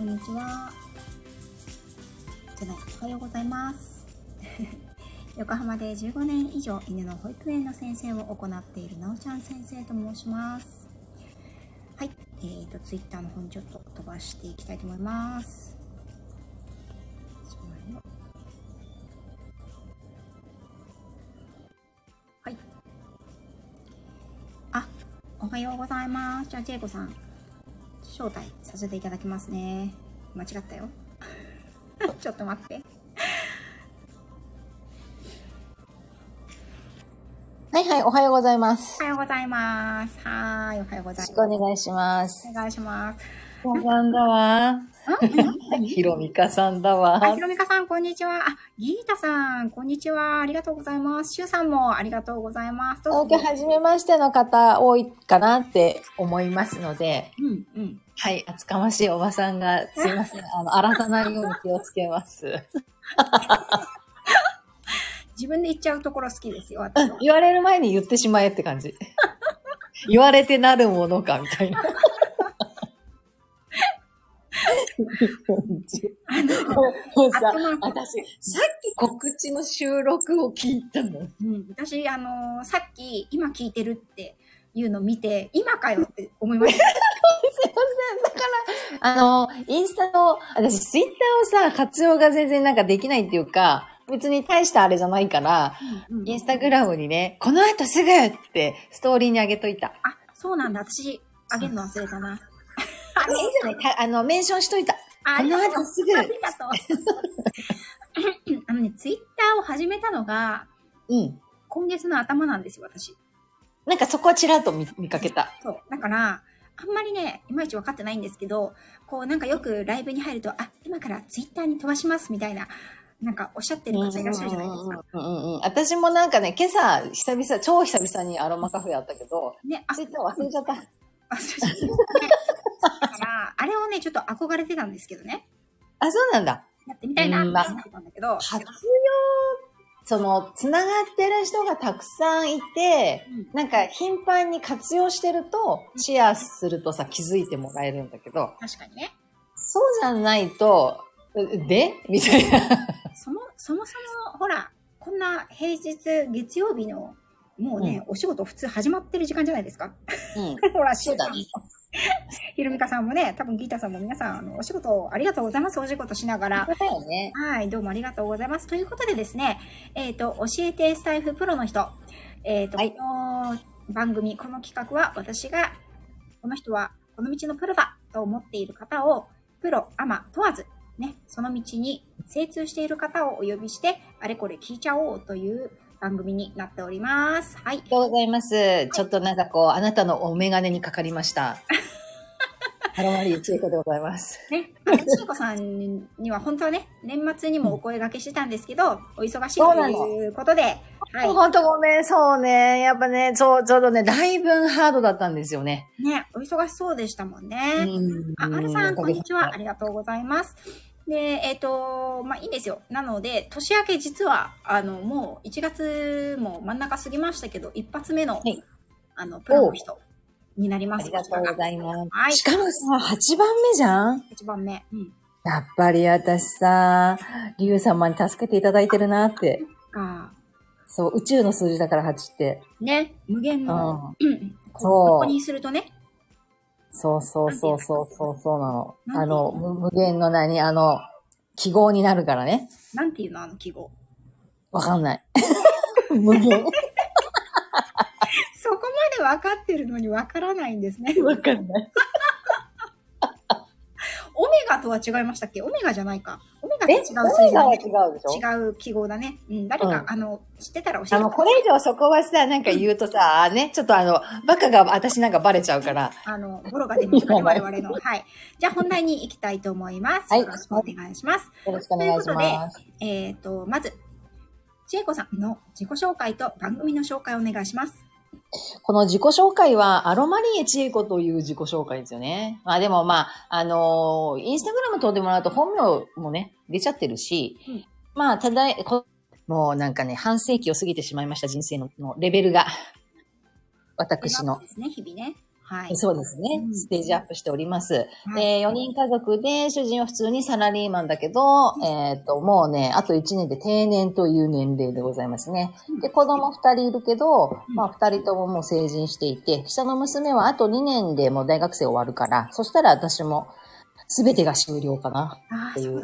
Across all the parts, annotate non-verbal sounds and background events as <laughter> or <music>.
こんにちは。じゃない、おはようございます。<laughs> 横浜で15年以上犬の保育園の先生を行っているなおちゃん先生と申します。はい、えーと、ツイッターの方にちょっと飛ばしていきたいと思います。はい。あ、おはようございます。じゃあ、ジェイコさん、招待させていただきますね。間違ったよ。<laughs> ちょっと待って。はいはい、おはようございます。おはようございます。はーい、おはようございよます。ろしくお願いします。お願いします。ひろさんだわ。ひろみかさんだわ。あ、ひろみかさん、こんにちは。あ、ギータさん、こんにちは。ありがとうございます。シュウさんもありがとうございます。どうぞ東京初めましての方多いかなって思いますので、うん、うん。はい、厚かましいおばさんが、すいません、<laughs> あの、荒らさないように気をつけます。<laughs> 自分で言っちゃうところ好きですよ。言われる前に言ってしまえって感じ。<laughs> 言われてなるものか、みたいな。あの、もうさ私、さっき告知の収録を聞いたの。うん、私、あのーさっき、今聞いてるっていうのを見て、今かよって思いました。<laughs> すいません。だから、あの、インスタの、私、ツイッターをさ、活用が全然なんかできないっていうか、別に大したあれじゃないから、うんうんインスタグラムにね、この後すぐってストーリーに上げといた。あ、そうなんだ。私、あげるの忘れたな。あれいいじゃないかあの、メンションしといた。あこの後すぐありがとう。あのね、ツイッターを始めたのが、うん。今月の頭なんですよ、私。なんかそこはちらっと見見かけた。そう。だから、あんまりね、いまいち分かってないんですけど、こう、なんかよくライブに入ると、あ、今からツイッターに飛ばします、みたいな、なんかおっしゃってる方いらっしゃるじゃないですか。うんうんうん。私もなんかね、今朝、久々、超久々にアロマカフェやったけど、ね、あ、ツイッター忘れちゃった。忘れちゃった。<laughs> あれをね、ちょっと憧れてたんですけどね。あ、そうなんだ。やってみたいなってうんまあ思ってたんだけど、活用、その、つながってる人がたくさんいて、うんなんか頻繁に活用してると、シェアするとさ、気づいてもらえるんだけど、確かにね。そうじゃないと、で？みたいな。そも、そもそも、ほら、こんな平日、月曜日の、もうね、お仕事普通始まってる時間じゃないですか。うん。<laughs> ほら、そうだね。<laughs> ひろみかさんもね、多分ギータさんも皆さん、あの、お仕事ありがとうございます。お仕事しながら。ね。はい、どうもありがとうございます。ということでですね、えっ、と、教えてスタイフプロの人、えっ、と、はいこの番組、この企画は私が、この人はこの道のプロだと思っている方を、プロ、アマ問わず、ね、その道に精通している方をお呼びして、あれこれ聞いちゃおうという番組になっております。はいあ。りがとうございます。ちょっとなんかこう、あなたのお眼鏡にかかりました。ハロマリーチェイコでございます。ね、あのちいこさんには本当はね、年末にもお声掛けしてたんですけど、お忙しいということで、はい。ほんとごめん、そうね。やっぱね、そう、ちょうどね、だいぶハードだったんですよね。ね、お忙しそうでしたもんね。うんあ、アルさん、こんにちは。あありがとうございます。で、えっ、と、まあ、いいんですよ。なので、年明け実は、あの、もう1月も真ん中過ぎましたけど、一発目の、いあの、プロの人になります。りがとうございます。はいしかもさ、8番目じゃん？1番目。うん。やっぱり私さ、リュウ様に助けていただいてるなって。あそう、宇宙の数字だから8って。ね、無限の、うん。ここにするとね、そうそうそうそうそうそうなの。あの、無限の何、あの、記号になるからね。なんていうの、あの記号。わかんない。無限。そこまでわかってるのにわからないんですね。わかんない。オメガとは違いましたっけ？オメガじゃないか。オメガとえ？違う数オメガは字だね違うでしょ？違う記号だね。うん、誰か、うんあの、知ってたら教えてあの、これ以上そこはさ、なんか言うとさ、ね、ちょっとあの、バカが私なんかバレちゃうから。あの、ボロが出ましたね、我々の。はい。じゃあ本題に行きたいと思います。はいよろしくお願いします。よろしくお願いします。えっ、と、まず、千恵子さんの自己紹介と番組の紹介をお願いします。この自己紹介は、アロマリエチエコという自己紹介ですよね。まあでもまあ、あのーインスタグラム通ってもらうと本名もね、出ちゃってるし、うんまあ、ただ、こもうなんかね、半世紀を過ぎてしまいました人生ののレベルが。私ので。すね、日々ね。はい。そうですね、うんステージアップしております。はいで、4人家族で、主人は普通にサラリーマンだけど、えっ、と、もうね、あと1年で定年という年齢でございますね。で、子供2人いるけど、うんまあ2人とももう成人していて、下の娘はあと2年でもう大学生終わるから、そしたら私も全てが終了かな。っていう。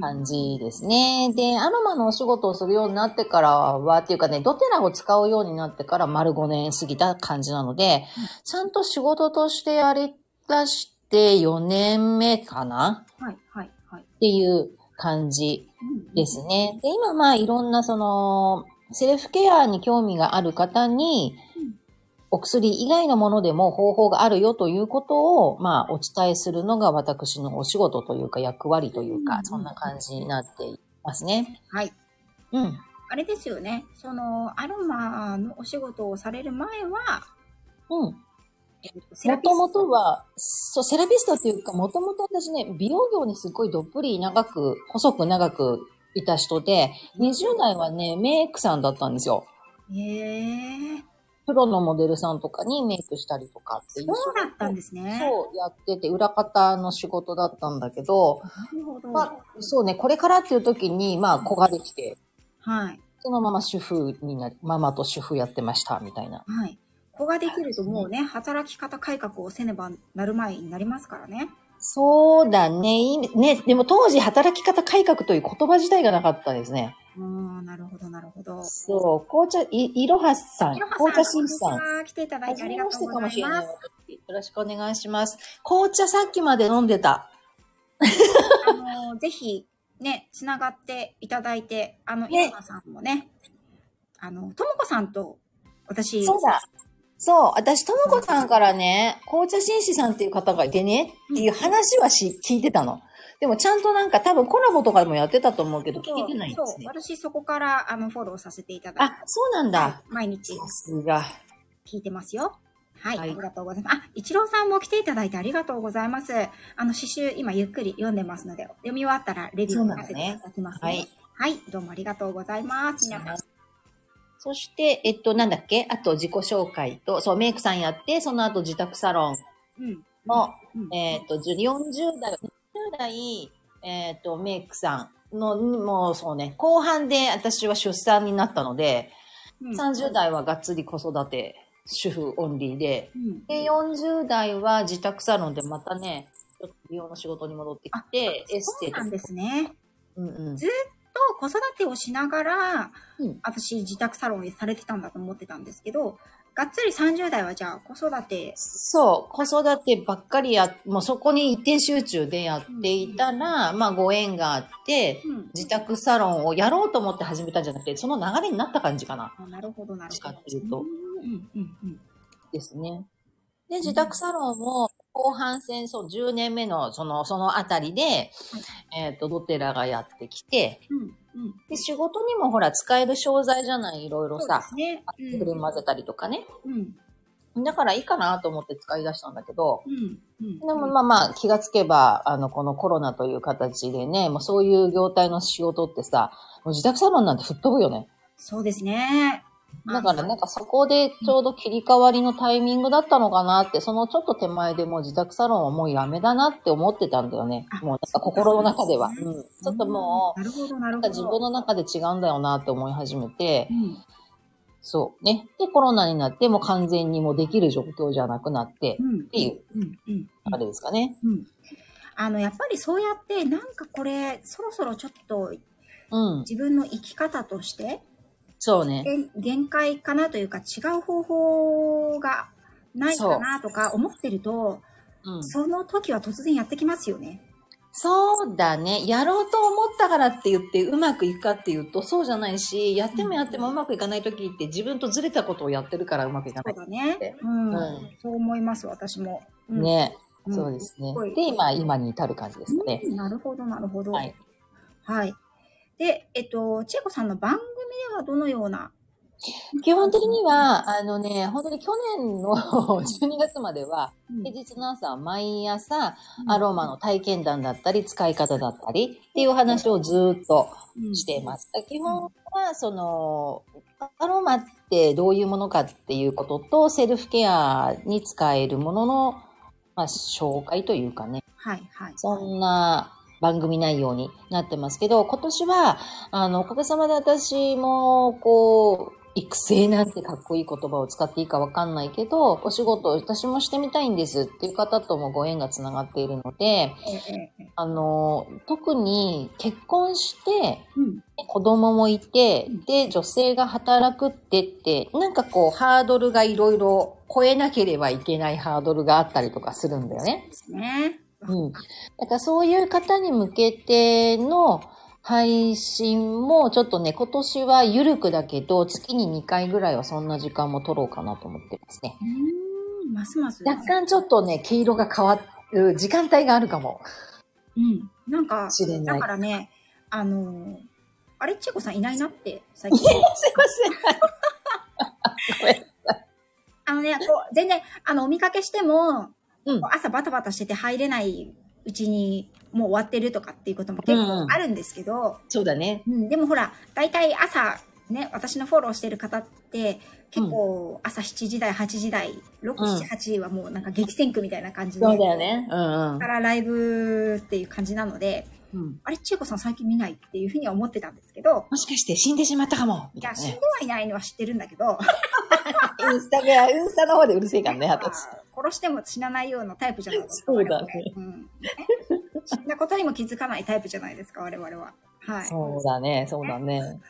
感じですね。で、アロマのお仕事をするようになってからは、っていうかね、ドテラを使うようになってから丸5年過ぎた感じなので、ちゃんと仕事としてやり出して4年目かなはい、はい、はい。っていう感じうんですね。で、今まあいろんなその、セルフケアに興味がある方にうん、お薬以外のものでも方法があるよということを、まあお伝えするのが私のお仕事というか役割というか、うんそんな感じになっていますね。はい。うん。あれですよね。その、アロマのお仕事をされる前は、うん。もともとは、そう、セラピストっていうか、もともと私ね、美容業にすごいどっぷり長く、細く長くいた人で、20代はね、メイクさんだったんですよ。へえ。プロのモデルさんとかにメイクしたりとかってそいうう。だったんですね。そう、やってて、裏方の仕事だったんだけど、なるほど。まあ、そうね、これからっていう時に、まあ、子ができて、はい。そのまま主婦になり、ママと主婦やってました、みたいな。はい。子ができるともうね、働き方改革をせねばなる前になりますからね。そうだね。ね、でも当時働き方改革という言葉自体がなかったですね。ああ、なるほど、なるほど。そう、紅茶、い、いろはさん、いろはさん、紅茶紳士さん。来ていただいてありがとうございます。よろしくお願いします。紅茶さっきまで飲んでた。あの、ぜひ、ね、つながっていただいて、あの、ねいろはさんもね、あの、ともこさんと、私、そうだ。そう、私、ともこさんからね、紅茶紳士さんっていう方がいてね、っていう話はし、聞いてたの。でもちゃんとなんか多分コラボとかでもやってたと思うけど、聞いてないんですね。そう、私そこから、あの、フォローさせていただいて、あ、そうなんだ。毎日さすが。聞いてますよ。はい、はいありがとうございます。あ、一郎さんも来ていただいてありがとうございます。あの、詩集、今ゆっくり読んでますので、読み終わったらレビューさせていただきますね。はい。はい、どうもありがとうございます。皆さん。そして、えっと、なんだっけ？あと自己紹介と、そう、メイクさんやって、その後自宅サロンうん。の、うんえっと、40代、20代、えっと、メイクさんの、もうそうね、後半で私は出産になったので、うん30代はがっつり子育て、主婦オンリーで、うん。で、40代は自宅サロンでまたね、ちょっと美容の仕事に戻ってきて、エステなんですね。うんうん。ずと子育てをしながら、うん私自宅サロンされてたんだと思ってたんですけど、がっつり30代はじゃあ子育て、そう、子育てばっかりや、もうそこに一点集中でやっていたら、まあご縁があって、うん自宅サロンをやろうと思って始めたんじゃなくて、その流れになった感じかな。あなるほど、なるほ使ど。ってると。うんうんうん。ですね。で、自宅サロンも後半戦、そう、10年目の、その、そのあたりで、えっ、と、ドテラがやってきて、うんうん。で、仕事にもほら、使える商材じゃない、いろいろさね。うんくる混ぜたりとかね。うん。だからいいかなと思って使い出したんだけど、うん。うん。でもまあまあ気がつけば、あの、このコロナという形でね、もうそういう業態の仕事ってさ、もう自宅サロンなんて吹っ飛ぶよね。そうですね。だからなんかそこでちょうど切り替わりのタイミングだったのかなって、そのちょっと手前でもう自宅サロンはもうやめだなって思ってたんだよね。あもうなんか心の中では。そううん。ちょっともなるほど、なう、るほど。なんか自分の中で違うんだよなって思い始めてう、ん。そう。ね。で、コロナになってもう完全にもうできる状況じゃなくなって、うん。っていう。あれですかね。うん。あの、やっぱりそうやって、なんかこれ、そろそろちょっとうん。自分の生き方として、そうね。限限界かなというか、違う方法がないかなとか思ってると、うん。その時は突然やってきますよね。そうだね。やろうと思ったからって言ってうまくいくかっていうとそうじゃないし、やってもやってもうまくいかない時って自分とずれたことをやってるからうまくいかない。そうだね。うん。うんそう思います、私も。うん、ね。うんそうですねすごい。で、今、今に至る感じですかね。うんなるほど、なるほど。はい。はい。で、えっと、千恵子さんの番組ではどのような、基本的には、あのね、本当に去年の <laughs> 12月までは、うん。平日の朝、毎朝、アロマの体験談だったり、使い方だったりっていう話をずーっとしています。基本は、その、アロマってどういうものかっていうことと、セルフケアに使えるものの、まあ、紹介というかね、はいはい。そんな番組内容になってますけど、今年は、あの、おかげさまで私も、こう、育成なんてかっこいい言葉を使っていいかわかんないけど、お仕事私もしてみたいんですっていう方ともご縁がつながっているので、あの、特に結婚して、うん。子供もいて、で、女性が働くってって、なんかこう、ハードルがいろいろ超えなければいけないハードルがあったりとかするんだよね。ですね。うん。だからそういう方に向けての配信もちょっとね、今年は緩くだけど、月に2回ぐらいはそんな時間も取ろうかなと思ってますね。うーん。ますます。若干ちょっとね、毛色が変わる時間帯があるかもうん。なんか。だからね、あのーあれ、チェコさんいないなって、最近。すいません。<laughs> ごめんあのね、こう、全然、あの、お見かけしても、朝バタバタしてて入れないうちにもう終わってるとかっていうことも結構あるんですけど、そうだね。うんでもほら、大体朝、ね、私のフォローしてる方って、結構朝7時台、8時台、6、うん7、8時はもうなんか激戦区みたいな感じで、そうだよね。うんうんか。らライブっていう感じなので、うんあれ、千恵子さん最近見ないっていうふうには思ってたんですけど、もしかして死んでしまったかもみいや、死んで。はいないのは知ってるんだけど、<laughs> インスタが、インスタの方でうるせえからね、まあ私。殺しても死なないようなタイプじゃないですか。<laughs> そうだねうん。ね死んだことにも気づかないタイプじゃないですか、我々は。はい。そうだね、そうだね。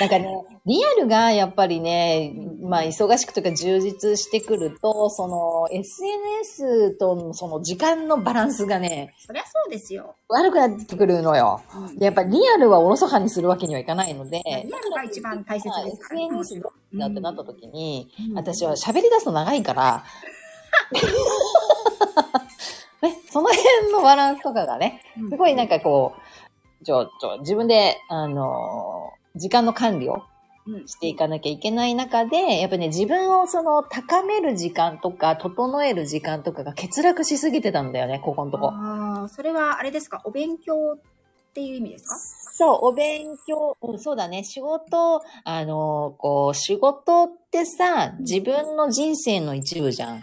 なんかね、リアルがやっぱりね、まあ忙しくとか充実してくると、その SNS とのその時間のバランスがね、そりゃそうですよ。悪くなってくるのよ。うんでやっぱりリアルはおろそかにするわけにはいかないので、リアルが一番大切ですからね SNS だってなった時に、うん私は喋り出すと長いから、<laughs> ね、その辺のバランスとかがね、うん。すごいなんかこう、ちょ、ちょ、自分で、あのー時間の管理をうん。していかなきゃいけない中で、やっぱね、自分をその高める時間とか、整える時間とかが欠落しすぎてたんだよね、ここのとこ。ああ、それはあれですか？お勉強っていう意味ですか？そう、お勉強、うん、そうだね、仕事、あのーこう、仕事ってさ、自分の人生の一部じゃん。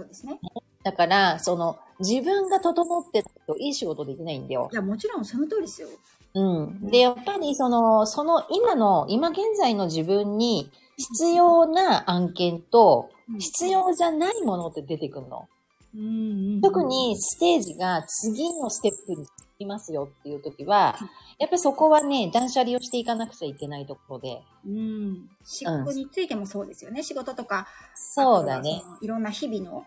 はい。そうですね。だから、その、自分が整ってないといい仕事できないんだよい。や、もちろんその通りですよ。うん。で、やっぱりその、その今の、今現在の自分に必要な案件と、必要じゃないものって出てくるの。うんうん特、にステージが次のステップに進みますよっていう時は、やっぱりそこはね、断捨離をしていかなくちゃいけないところで。うん。仕事についてもそうですよね。仕事とか、そうだねいろんな日々の。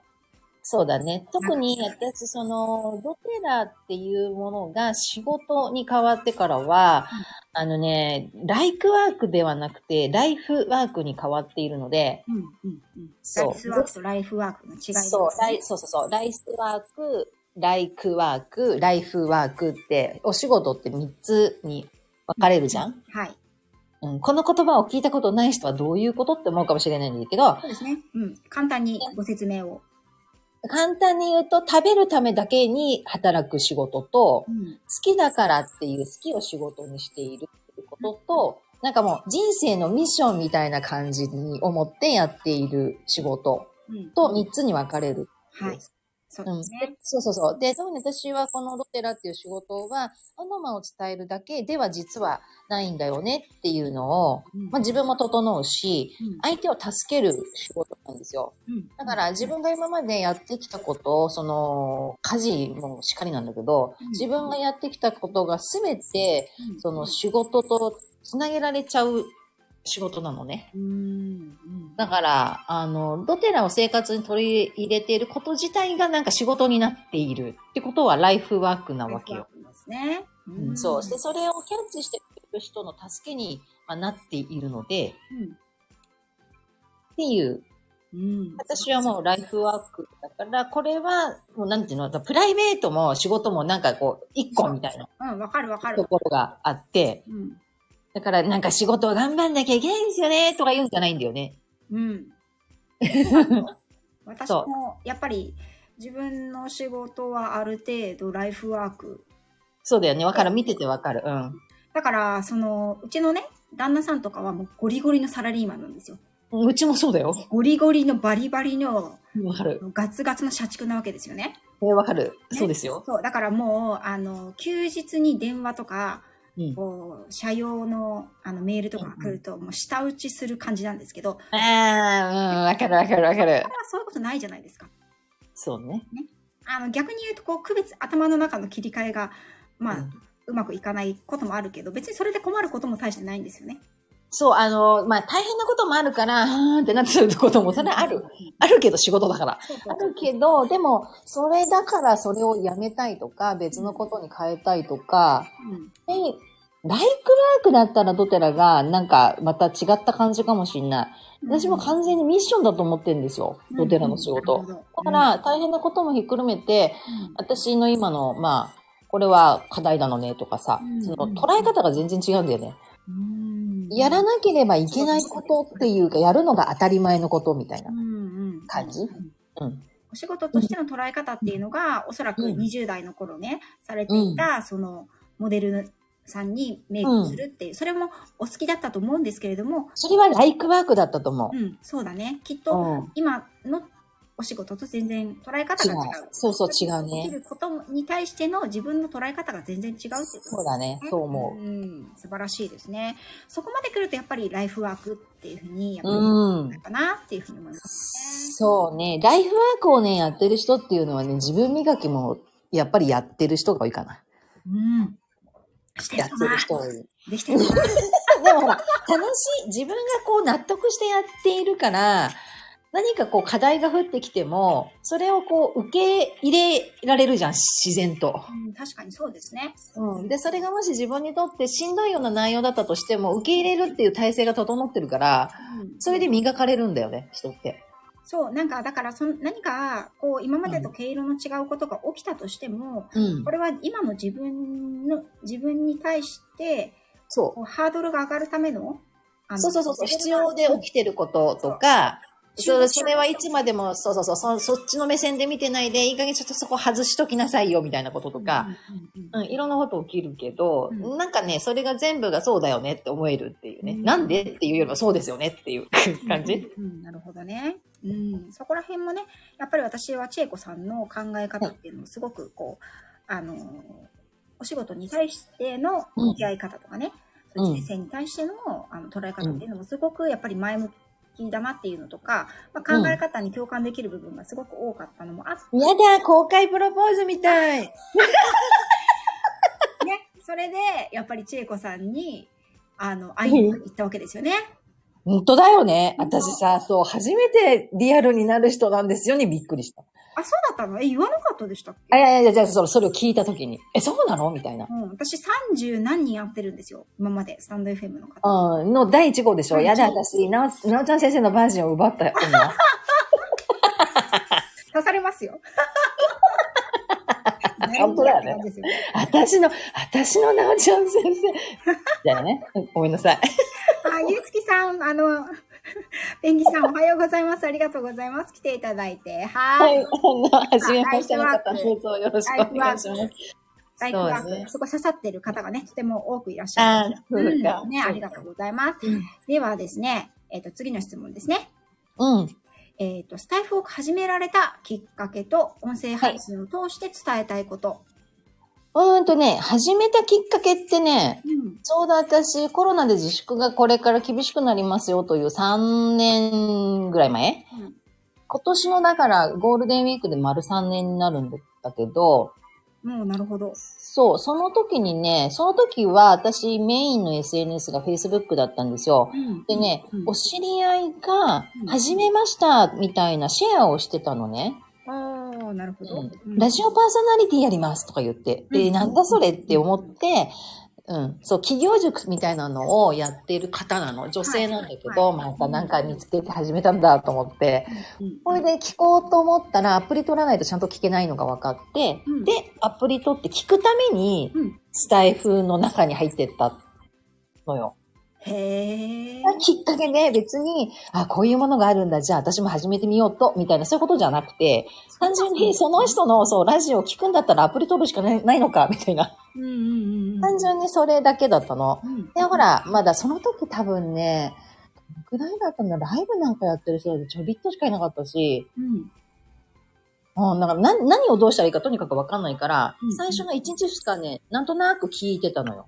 そうだね。特に私、その、ドテラっていうものが仕事に変わってからは、あのね、ライクワークではなくて、ライフワークに変わっているので、うんうんうん。そうライフワークとライフワークの違いですねそう、ライそうそうそう、ライスワーク、ライクワーク、ライフワークって、お仕事って3つに分かれるじゃん、はい。うん、この言葉を聞いたことない人はどういうことって思うかもしれないんだけど、そうですね。うん。簡単にご説明を。簡単に言うと、食べるためだけに働く仕事と、うん。好きだからっていう好きを仕事にしているっていうことと、なんかもう人生のミッションみたいな感じに思ってやっている仕事うん。と3つに分かれる。はい。そううんですね。そうそうそう。で、特に私はこのロテラっていう仕事は、アノマを伝えるだけでは実はないんだよねっていうのを、うんまあ自分も整うし、うん相手を助ける仕事なんですよ。うんだから自分が今までやってきたこと、その、家事もしっかりなんだけどうん、自分がやってきたことが全て、うんその仕事とつなげられちゃう仕事なのね。うん。うん。だから、あの、ドテラを生活に取り入れていること自体がなんか仕事になっているってことはライフワークなわけよ。ですね。うん、そう。で、それをキャッチしてくれる人の助けにまあなっているので、っていう、うん。うん。私はもうライフワークだから、これは、もうなんていうの、プライベートも仕事もなんかこう、一個みたいなうん、わかるわかると。ころがあって、うん。だからなんか仕事を頑張んなきゃいけないんですよね、とか言うんじゃないんだよね。うん。<laughs> 私も、やっぱり、自分の仕事はある程度ライフワーク。そうだよね。わかる。見ててわかる。うん。だから、その、うちのね、旦那さんとかはもうゴリゴリのサラリーマンなんですよ。うちもそうだよ。ゴリゴリのバリバリのわかる。ガツガツの社畜なわけですよね。えーわかる。ねそうですよ。そう、だからもう、あの、休日に電話とか、うん。こう、社用のあのメールとかが来ると、もう舌打ちする感じなんですけど、ああ、うん、わかるわかるわかるそういうことないじゃないですか。そうね。あの、逆に言うと、こう、区別、頭の中の切り替えが、まあ、ううんまくいかないこともあるけど、別にそれで困ることも大してないんですよね。そう、あの、まあ、大変なこともあるから、はーんってなってることも、それはある。あるけど仕事だから。あるけど、でも、それだからそれをやめたいとか、別のことに変えたいとか、うんでライクワークだったらドテラが、なんか、また違った感じかもしんない。私も完全にミッションだと思ってるんですよ。ドテラの仕事。だから、大変なこともひっくるめて、私の今の、まあ、これは課題なのねとかさうん、その捉え方が全然違うんだよね。うんやらなければいけないことっていうか、やるのが当たり前のことみたいなうん。うん感じうん。お仕事としての捉え方っていうのが、おそらくうん20代の頃ね、されていた、その、モデルさんにメイクするっていう、それもお好きだったと思うんですけれども、それはライクワークだったと思う。うん、そうだね。きっうと、ん。今のお仕事と全然捉え方違うが違う。。そうそう違うできね。ることに対しての自分の捉え方が全然違うっていうことそうだね。そう思うん、素晴らしいですね。そこまで来るとやっぱりライフワークっていうふうに、やっう。ぱり、うん。かなっていうふうに思います。そうね。ライフワークをね、やってる人っていうのはね、自分磨きもやっぱりやってる人が多いかな。うん。してやってる人多い。できてる <laughs> でもほら、楽しい、自分がこう納得してやっているから、何かこう課題が降ってきても、それをこう受け入れられるじゃん、自然と。うん、確かにそうですね。うん。で、それがもし自分にとってしんどいような内容だったとしても、受け入れるっていう体制が整ってるから、うんそれで磨かれるんだよね、人って。そう、なんか、だからそん、何か、こう、今までと毛色の違うことが起きたとしても、うんこ。れは今の自分の、自分に対して、そこうハードルが上がるための、あう。のそうそうそう、必要で起きてることとか、そそれはいつまでも、そうそうそうそ、そっちの目線で見てないで、いい加減ちょっとそこ外しときなさいよ、みたいなこととか、うんうんうんうん、いろんなこと起きるけど、うん。なんかね、それが全部がそうだよねって思えるっていうね。うん。なんでっていうよりはそうですよねっていう感じ。うんうんなるほどね。うん、そこら辺もね、やっぱり私は千恵子さんの考え方っていうのをすごくこう、あのー、お仕事に対しての向き合い方とかね、うん。人生に対してのあの捉え方っていうのもすごくやっぱり前向きだなっていうのとか、まあ、考え方に共感できる部分がすごく多かったのもあって、やだ、公開プロポーズみたい。<laughs> ね、それでやっぱり千恵子さんに、あの、会いに行ったわけですよね。本当だよね。私さ、そう、初めてリアルになる人なんですよにびっくりした。あ、そうだったの？え、言わなかったでしたっあ、けいやいや、じゃあそれそれを聞いたときに、え、そうなの？みたいな。うん、私30何人会ってるんですよ。今まで、スタンド FM の方。うん、の第1号でしょ？やだ、私、なお、なおちゃん先生のバージョンを奪った女。<laughs> 刺されますよ。本当だよね私の、私のなおちゃん先生。じゃあね、うんごめんなさい。あ、ゆうつきさん、あの、<laughs> ペンギさんおはようございます。ありがとうございます。来ていただいて。は。はいい、あの、はじめましてよろしくお願いします。ライフワークそこ刺さってる方がね、とても多くいらっしゃる。うんね、ありがとうございます。うんではですね、えっ、と、次の質問ですね。うん。えっ、と、スタイフを始められたきっかけと、音声配信を通して伝えたいこと。うーんとね、始めたきっかけってね、うん。ちょうど私、コロナで自粛がこれから厳しくなりますよという3年ぐらい前うん今年のだからゴールデンウィークで丸3年になるんだけど、もう、なるほど。そう、その時にね、その時は私メインの SNS が Facebook だったんですよ。うんでね、うんお知り合いがうん、始めましたみたいなシェアをしてたのね。ああ、なるほど。うんラジオパーソナリティやりますとか言って。で、うんなんだそれって思って、うん。そう、企業塾みたいなのをやってる方なの。女性なんだけど、はいはいまたなんか見つけて始めたんだと思って。うんこれで聞こうと思ったら、アプリ取らないとちゃんと聞けないのが分かって、うんで、アプリ取って聞くために、うんスタイフの中に入ってったのよ。へえ。きっかけで別に、あ、こういうものがあるんだ、じゃあ私も始めてみようと、みたいな、そういうことじゃなくて、単純にその人の、そう、ラジオを聞くんだったらアプリ取るしかないないのか、<laughs> みたいな。うんうんうんうん。単純にそれだけだったの。うん。で、ほら、まだその時多分ね、どのくらいだったんだライブなんかやってる人でちょびっとしかいなかったし、うん。うん、だから何何をどうしたらいいかとにかくわかんないから、うん最初の1日2日ね、なんとなく聞いてたのよ。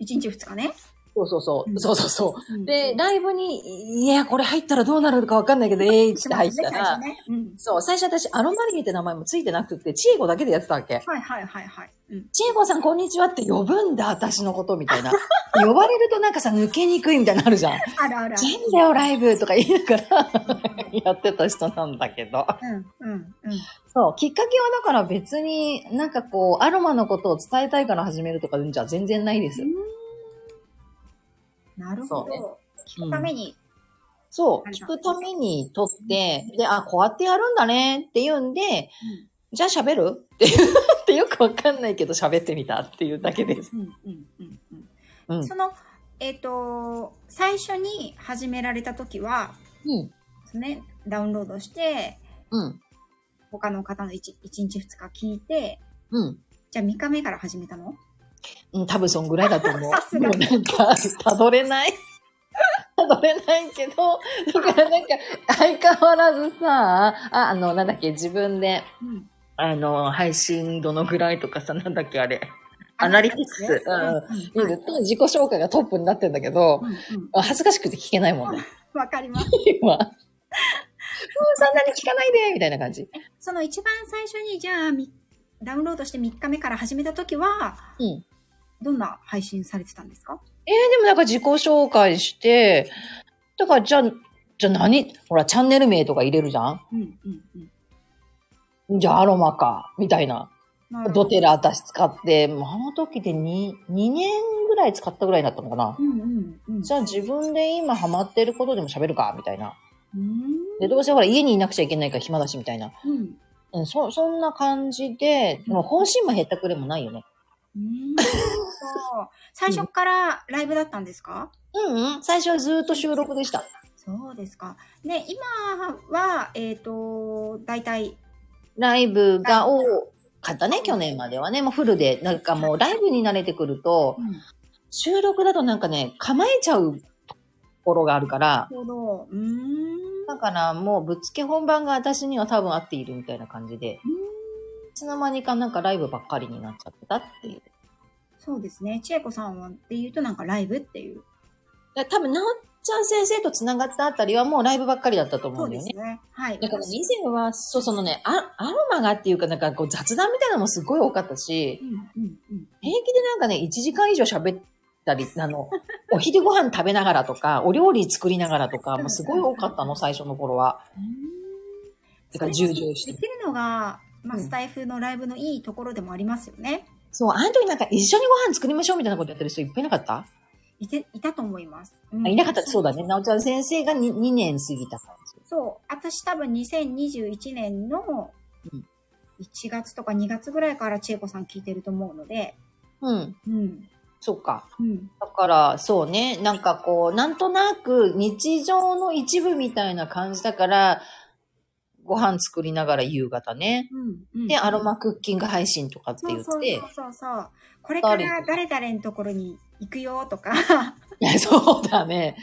1日2日ね。そうそうそう。うんそうそうそう。うんで、ライブに、いや、これ入ったらどうなるかわかんないけど、ええー、って入ったら、ね。うん。そう、最初私、アロマリゲって名前もついてなくて、チエゴだけでやってたわけ。はいはいはいはい。うん。チエゴさん、こんにちはって呼ぶんだ、私のこと、みたいな。<laughs> 呼ばれるとなんかさ、抜けにくいみたいなのあるじゃん。あるあるある。変だよ、ライブとか言いながら <laughs> やってた人なんだけど。うんうんうん。そう、きっかけはだから別になんかこう、アロマのことを伝えたいから始めるとかじゃ全然ないです。なるほど。聞くために。そう、なんだ聞くために撮って、で、あ、こうやってやるんだねって言うんで、じゃあ喋る？っていう、<laughs> ってよくわかんないけど喋ってみたっていうだけです。うんうんうんうんうん。うん。その、えっ、と、最初に始められた時は、うん。ね、ダウンロードして、うん。他の方の 1, 一日2日聞いて、うん。じゃあ3日目から始めたの？うん、多分そんぐらいだと思う。<laughs> もうなんか、たどれない。<laughs> たどれないけど、だからなんか、相変わらずさ、あ、あの、なんだっけ、自分で、うん。あの、配信どのぐらいとかさ、なんだっけ、あれ。アナリティクス。うん。うんうん絶対自己紹介がトップになってんだけど、うんうん恥ずかしくて聞けないもんね。わかります。今。もうそんなに聞かないでみたいな感じ。その一番最初に、じゃあ、みダウンロードして3日目から始めた時は、うん。どんな配信されてたんですか？えー、でもなんか自己紹介して、だからじゃあ、じゃあ何？ほら、チャンネル名とか入れるじゃん？うんうんうん。じゃあアロマか、みたいな。ドテラ私使って、もうあの時で 2, 2年ぐらい使ったぐらいだったのかな。うんうんうん。じゃあ自分で今ハマってることでも喋るか、みたいな。うーん。で、どうせほら家にいなくちゃいけないから暇だし、みたいな。うん。うん、そ、そんな感じで、でも本心も減ったくれもないよね。うーん。最初からライブだったんですか？うんうん。最初はずっと収録でした。そうですか。ね、今は、えっ、と、大体、ライブが多かったね、去年まではね。もうフルで、なんかもうライブに慣れてくると、うん。収録だとなんかね、構えちゃうところがあるから、なるほど。うーん。だからもうぶっつけ本番が私には多分合っているみたいな感じで、いつの間にかなんかライブばっかりになっちゃってたっていう。そうですね。千恵子さんはっていうとなんかライブっていう。だ多分、なおちゃん先生と繋がったあたりはもうライブばっかりだったと思そううんだよね。ですね。はい。だから以前は、そう、そのね、あアロマがっていうかなんかこう雑談みたいなのもすごい多かったし、うんうんうん。平気でなんかね、1時間以上喋ったり、あの、<laughs> お昼ご飯食べながらとか、お料理作りながらとか、もうすごい多かったの、最初の頃は。だから、従々してで。きるのが、まあ、うんスタイフのライブのいいところでもありますよね。そう、あの時なんか一緒にご飯作りましょうみたいなことやってる人いっぱいいなかった、いて、いたと思います。うんあいなかったそうだね。なおちゃん先生が 2, 2年過ぎた感じ。そう。私多分2021年のうん1月とか2月ぐらいから千恵子さん聞いてると思うので、うん。うん。そうか。うん。だから、そうね。なんかこう、なんとなく日常の一部みたいな感じだから、ご飯作りながら夕方ね。うん。うんで、アロマクッキング配信とかって言って。そうそうそう。これから誰々のところに行くよとか。いや、そうだね。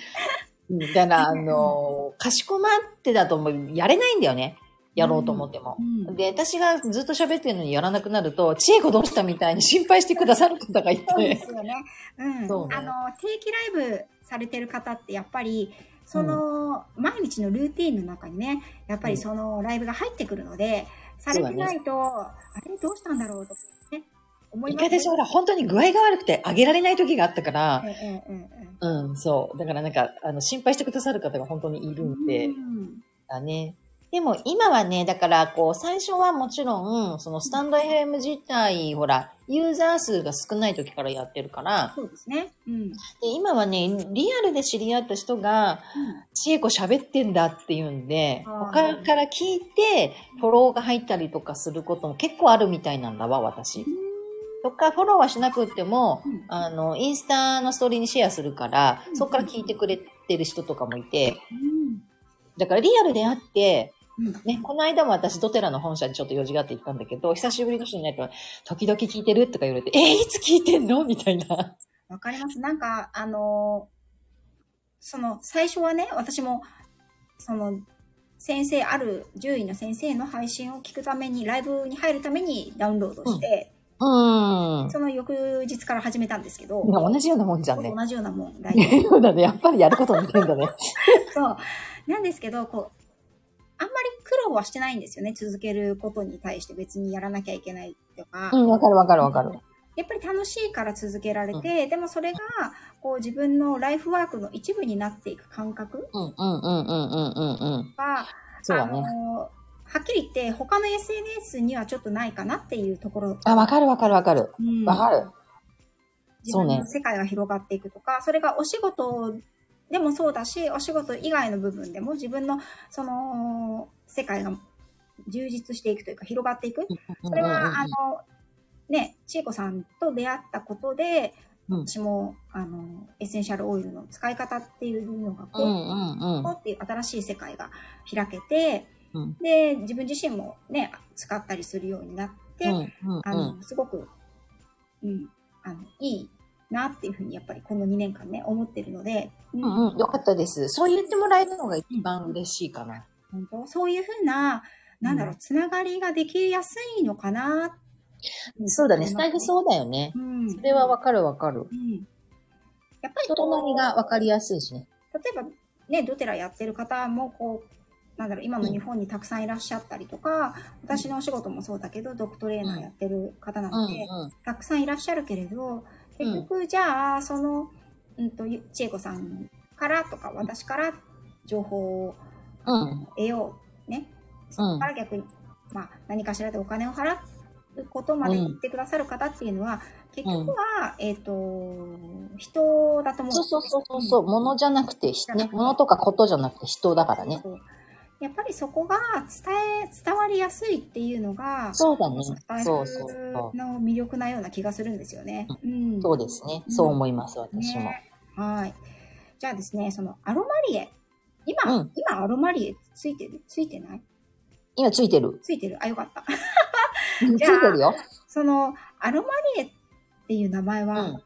うんだから、あの、かしこまってだともうやれないんだよね。やろうと思っても。うんで、私がずっと喋ってるのにやらなくなると、千恵子どうしたみたいに心配してくださる方がいそうでて。すよね。うん。ねあの、定期ライブされてる方ってやっぱり、その、毎日のルーティンの中にね、やっぱりそのライブが入ってくるので、されてないと、あれどうしたんだろうとかね、思います一回私ほら、本当に具合が悪くてあげられない時があったから、ええええええ。うん、そう。だからなんか、あの、心配してくださる方が本当にいるんで、うん。だね。でも今はね、だからこう、最初はもちろん、そのスタンド FM 自体、ほら、ユーザー数が少ない時からやってるから、そうですね。うん。で今はね、リアルで知り合った人が、千恵子喋ってんだっていうんで、他から聞いて、フォローが入ったりとかすることも結構あるみたいなんだわ、私。とか、フォローはしなくっても、うん。あの、インスタのストーリーにシェアするから、うん。そこから聞いてくれてる人とかもいて、うん。だからリアルであって、うんね、この間も私、ドテラの本社にちょっと用事があって行ったんだけど、久しぶりの人になると、時々聞いてるとか言われて、えーいつ聞いてんの？みたいな。わかります。なんか、あのーその、最初はね、私も、その、先生、ある獣医の先生の配信を聞くために、ライブに入るためにダウンロードして、うーん。その翌日から始めたんですけど、同じようなもんじゃんね。同じようなもん。<laughs> そうだね。やっぱりやること似てんだね。<laughs> そう。なんですけど、こう、苦労はしてないんですよね。続けることに対して別にやらなきゃいけないとか。うん、わかるわかるわかる。やっぱり楽しいから続けられて、でもそれが、こう自分のライフワークの一部になっていく感覚うんうんうんうんうんうんうん。が、そうだね。はっきり言って他の SNS にはちょっとないかなっていうところ。あ、わかるわかるわかる。うんわかる。そうねの世界が広がっていくとか、それがお仕事でもそうだし、お仕事以外の部分でも自分のその世界が充実していくというか広がっていく。それは、あの、ね、ちえこさんと出会ったことで、うん。私も、あの、エッセンシャルオイルの使い方っていうのが、こう、っていう新しい世界が開けて、うん。で、自分自身もね、使ったりするようになって、あの、すごく、うん、あの、いいなっていうふうにやっぱりこの2年間ね、思ってるので、うんうんうん。よかったです。そう言ってもらえるのが一番嬉しいかな。本当？そういうふうな、なんだろう、つながりができやすいのかな。そうだね。スタイフそうだよねう。ん。それはわかるわかる。うん。やっぱり人となりがわかりやすいしね。例えばね、ドテラやってる方も、こう、なんだろう、今の日本にたくさんいらっしゃったりとか、私のお仕事もそうだけど、ドッグトレーナーやってる方なうんので、たくさんいらっしゃるけれど、結局、じゃあ、その、うんと、ゆちえこさんからとか、私から情報を。得よう。ね。そこから逆に、まあ、何かしらでお金を払うことまで言ってくださる方っていうのは、結局は、えっ、と、人だと思うんそうそうそうそう。物じゃなくて、ね。物とかことじゃなくて人だからね。そうやっぱりそこが伝え、伝わりやすいっていうのが、そうだねそうそう。の魅力なような気がするんですよね。うん。そうですね。そう思います、私も。ねはい。じゃあですね、そのアロマリエ。今、うん今アロマリエついてる？ついてない？今ついてる。ついてる？あ、よかった。<laughs> ついてるよ。その、アロマリエっていう名前は、うん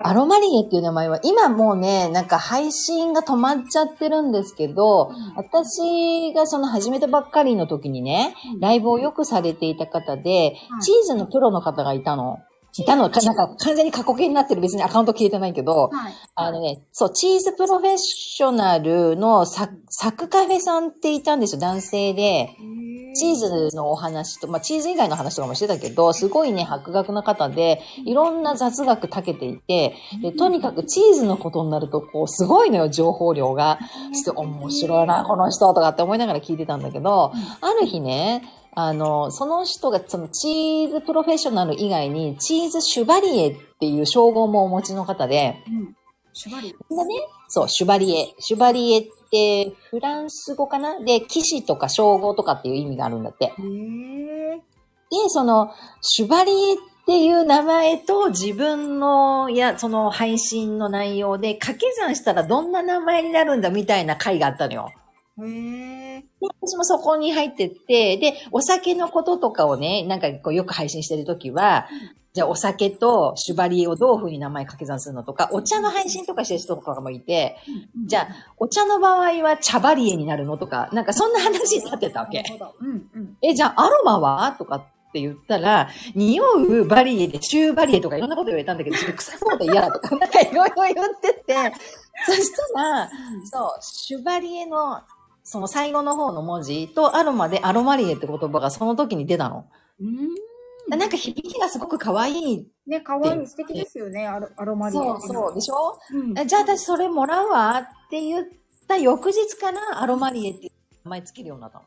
アロマリエっていう名前は、今もうね、なんか配信が止まっちゃってるんですけど、うん。私がその始めたばっかりの時にね、ライブをよくされていた方で、はい。チーズのプロの方がいたの。いたのか、なんか完全に過去形になってる。別にアカウント消えてないけど、はい。あのね、そう、チーズプロフェッショナルのササクカフェさんっていたんですよ、男性で。チーズのお話と、まあ、チーズ以外の話とかもしてたけど、すごいね、博学な方で、いろんな雑学長けていて、で、とにかくチーズのことになると、こう、すごいのよ、情報量が。して、面白いな、この人、とかって思いながら聞いてたんだけど、ある日ね、あの、その人が、そのチーズプロフェッショナル以外に、チーズシュバリエっていう称号もお持ちの方で、うん。シュバリエ。でね、そう、シュバリエ。シュバリエってフランス語かな？で、騎士とか称号とかっていう意味があるんだって。へえ。で、その、シュバリエっていう名前と自分の、いや、その配信の内容で掛け算したらどんな名前になるんだみたいな回があったのよ。へえ。で私もそこに入ってって、で、お酒のこととかをね、なんかこうよく配信してるときは、じゃあお酒とシュバリエをどういう風に名前掛け算するのとか、お茶の配信とかしてる人とかもいて、じゃあ、お茶の場合は茶バリエになるのとか、なんかそんな話になってたわけ。うんうん。え、じゃあアロマはとかって言ったら、匂うバリエでシューバリエとかいろんなこと言われたんだけど、ちょっと臭そうで嫌だとか、<laughs> なんかいろいろ言ってて、そしたら、そう、シュバリエの、その最後の方の文字とアロマでアロマリエって言葉がその時に出たの。うん。なんか響きがすごく可愛い。ね、かわいい、素敵ですよね、アロアロマリエ。そうそう。でしょ？うん。あじゃあ私それもらうわって言った翌日からアロマリエって名前つけるようになったの。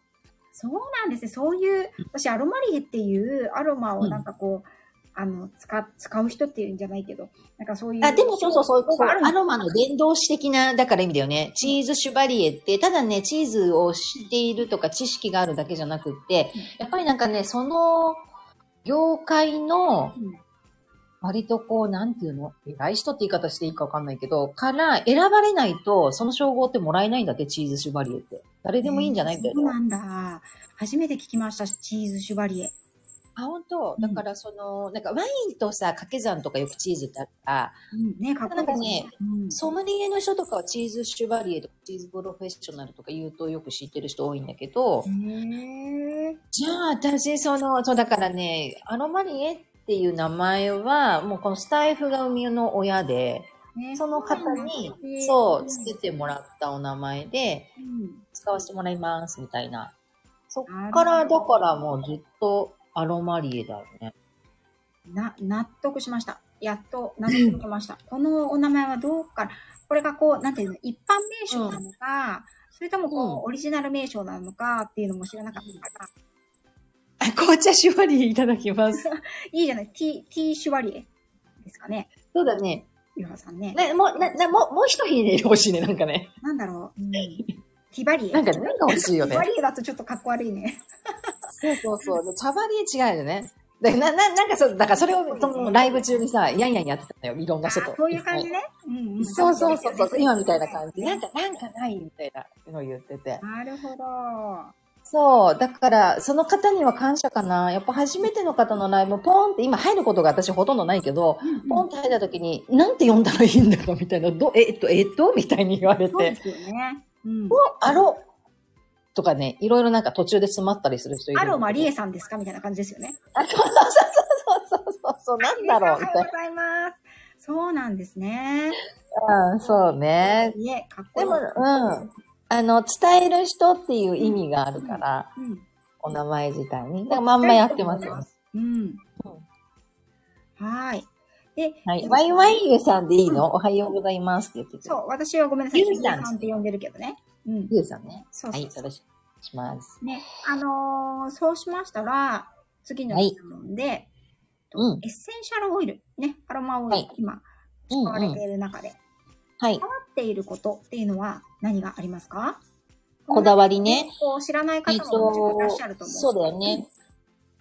そうなんですね。そういう、私、アロマリエっていうアロマをなんかこう、あの、使、使う人っていうんじゃないけど、なんかそういう。あ、でもそうそうそう、そうアロマの伝導詞的な、だから意味だよね。チーズシュバリエって、ただね、チーズを知っているとか知識があるだけじゃなくって、やっぱりなんかね、その、業界の、うん割とこう、なんていうの？偉い人って言い方していいかわかんないけど、から選ばれないと、その称号ってもらえないんだって、チーズシュバリエって。誰でもいいんじゃないみたいな。そうなんだ。初めて聞きました、チーズシュバリエ。あ、本当？だからその、なんかワインとさ、掛け算とかよくチーズってあった。うん、ね、かっこいいですね。うん。ソムリエの人とかはチーズシュバリエとかチーズプロフェッショナルとか言うとよく知ってる人多いんだけど、じゃあ私、その、そうだからね、アロマリエっていう名前は、もうこのスタイフが生みの親で、ね。その方に、そう、つけてもらったお名前で、うん。使わせてもらいます、みたいな。そっから、だからもうずっとアロマリエだよね。な、納得しました。やっと納得しました。<laughs> このお名前はどうから、これがこう、なんていうの、一般名称なのか、それともこう、うんオリジナル名称なのかっていうのも知らなかったから、あ、<laughs> 紅茶シュバリエいただきます。<laughs> いいじゃない、T、T シュバリエですかね。そうだね。いろはさんね。ね、もう、な、な、もう、もう一品入れてほしいね、なんかね。なんだろう。うん、ティバリエ。なんか、なんか欲しいよねティバ。リエだとちょっとかっこ悪いね。そうそうそう。で、茶バリエ違うよね。で、な、な、なんかそう、だからそれを、そのライブ中にさ、やんやんやってたのよ、いろんな人と。あそういう感じね。うん、うん。そうそうそうそう、今みたいな感じ。なんか、なんかないみたいなのを言ってて。なるほど。そう。だから、その方には感謝かな。やっぱ初めての方のライブ、ポンって、今入ることが私ほとんどないけど、ポンって入った時に、なんて読んだらいいんだろうみたいな、ど、えっと、えっと？みたいに言われて、そうですよね。うん。アロとかね、いろいろなんか途中で詰まったりする人いる。アロマリエさんですか？みたいな感じですよね。あ、そうそうそうそうそうそうそう、なんだろうみたいおはようございます。そうなんですね。な。うん、そうね。いえ、かっこいい。でも、うん。あの、伝える人っていう意味があるから、うん。お名前自体に。だからまんまやってますよ。うん。はーい。で、はい。ワイワイユさんでいいの？おはようございますって言ってて。そう、私はごめんなさい。ゆうさんゆうさんって呼んでるけどね。うん。ユウさんね。はい、そうそうよろしくお願いします。ね、あのーそうしましたら、次のはい質問で、うん。エッセンシャルオイル、ね、アロマオイル、はい今、うん使われてうん。いる中で、はい。合っていることっていうのは何がありますか？こだわりね。。こう知らない方もいらっしゃると思う。そうだよね。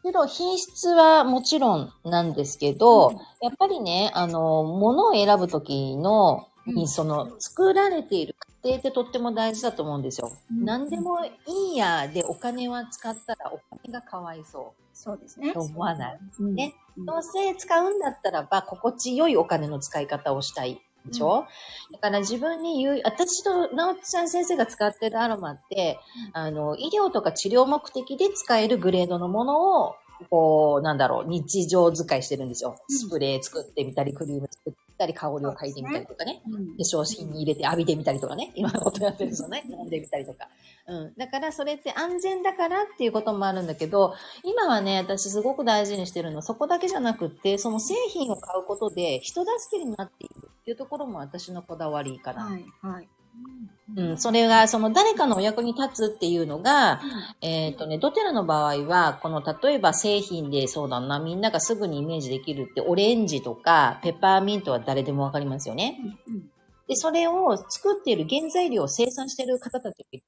けど、品質はもちろんなんですけど、やっぱりね、あの、物を選ぶときの、うんにその、作られている過程ってとっても大事だと思うんですよ。うん何でもいいやでお金は使ったらお金がかわいそそうですね。と思わない。うんね。うんどうせ使うんだったらば、心地よいお金の使い方をしたい。でしょ、だから自分に言う、私と直ちゃん先生が使ってるアロマって、あの、医療とか治療目的で使えるグレードのものを、こう、なんだろう、日常使いしてるんですよ。うんスプレー作ってみたり、クリーム作ったり、香りを嗅いでみたりとかね。うん化粧品に入れて浴びてみたりとかね。今のことやってるんですよね。飲んでみたりとか。うん。だからそれって安全だからっていうこともあるんだけど、今はね、私すごく大事にしてるのはそこだけじゃなくって、その製品を買うことで人助けになっているっていうところも私のこだわりかな。はい、はい。うん。それが、その誰かのお役に立つっていうのが、えっ、とね、ドテラの場合は、この例えば製品でそうだな、みんながすぐにイメージできるって、オレンジとかペッパーミントは誰でもわかりますよね。うんうん。で、それを作っている原材料を生産している方たちがいる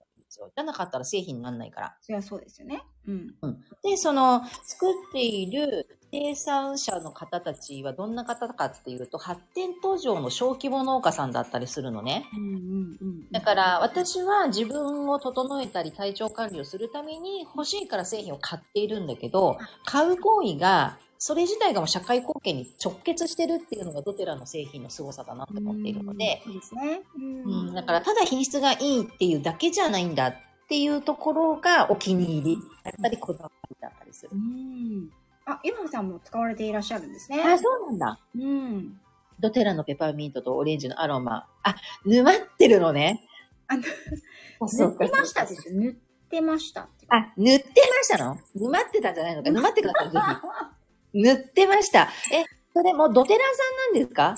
じゃなかったら製品にならないから。そりゃそうですよね。うん。で、その作っている生産者の方たちはどんな方かっていうと、発展途上の小規模農家さんだったりするのね。うんうんうん。だから私は自分を整えたり体調管理をするために欲しいから製品を買っているんだけど、買う行為が、それ自体がもう社会貢献に直結してるっていうのがドテラの製品の凄さだなと思っているので、そうですね。うん、だからただ品質がいいっていうだけじゃないんだっていうところがお気に入りだったりこだわりだったりするう。ん。あ、いろはさんも使われていらっしゃるんですね。あ、そうなんだ。うん。ドテラのペパーミントとオレンジのアロマ。あ、沼ってるのね。あ、<laughs> 塗そうかってましたですよ。塗ってました。あ、塗ってましたの？沼ってたんじゃないのか沼ってください、ぜひ。塗ってました。え、それもうドテラーさんなんですか？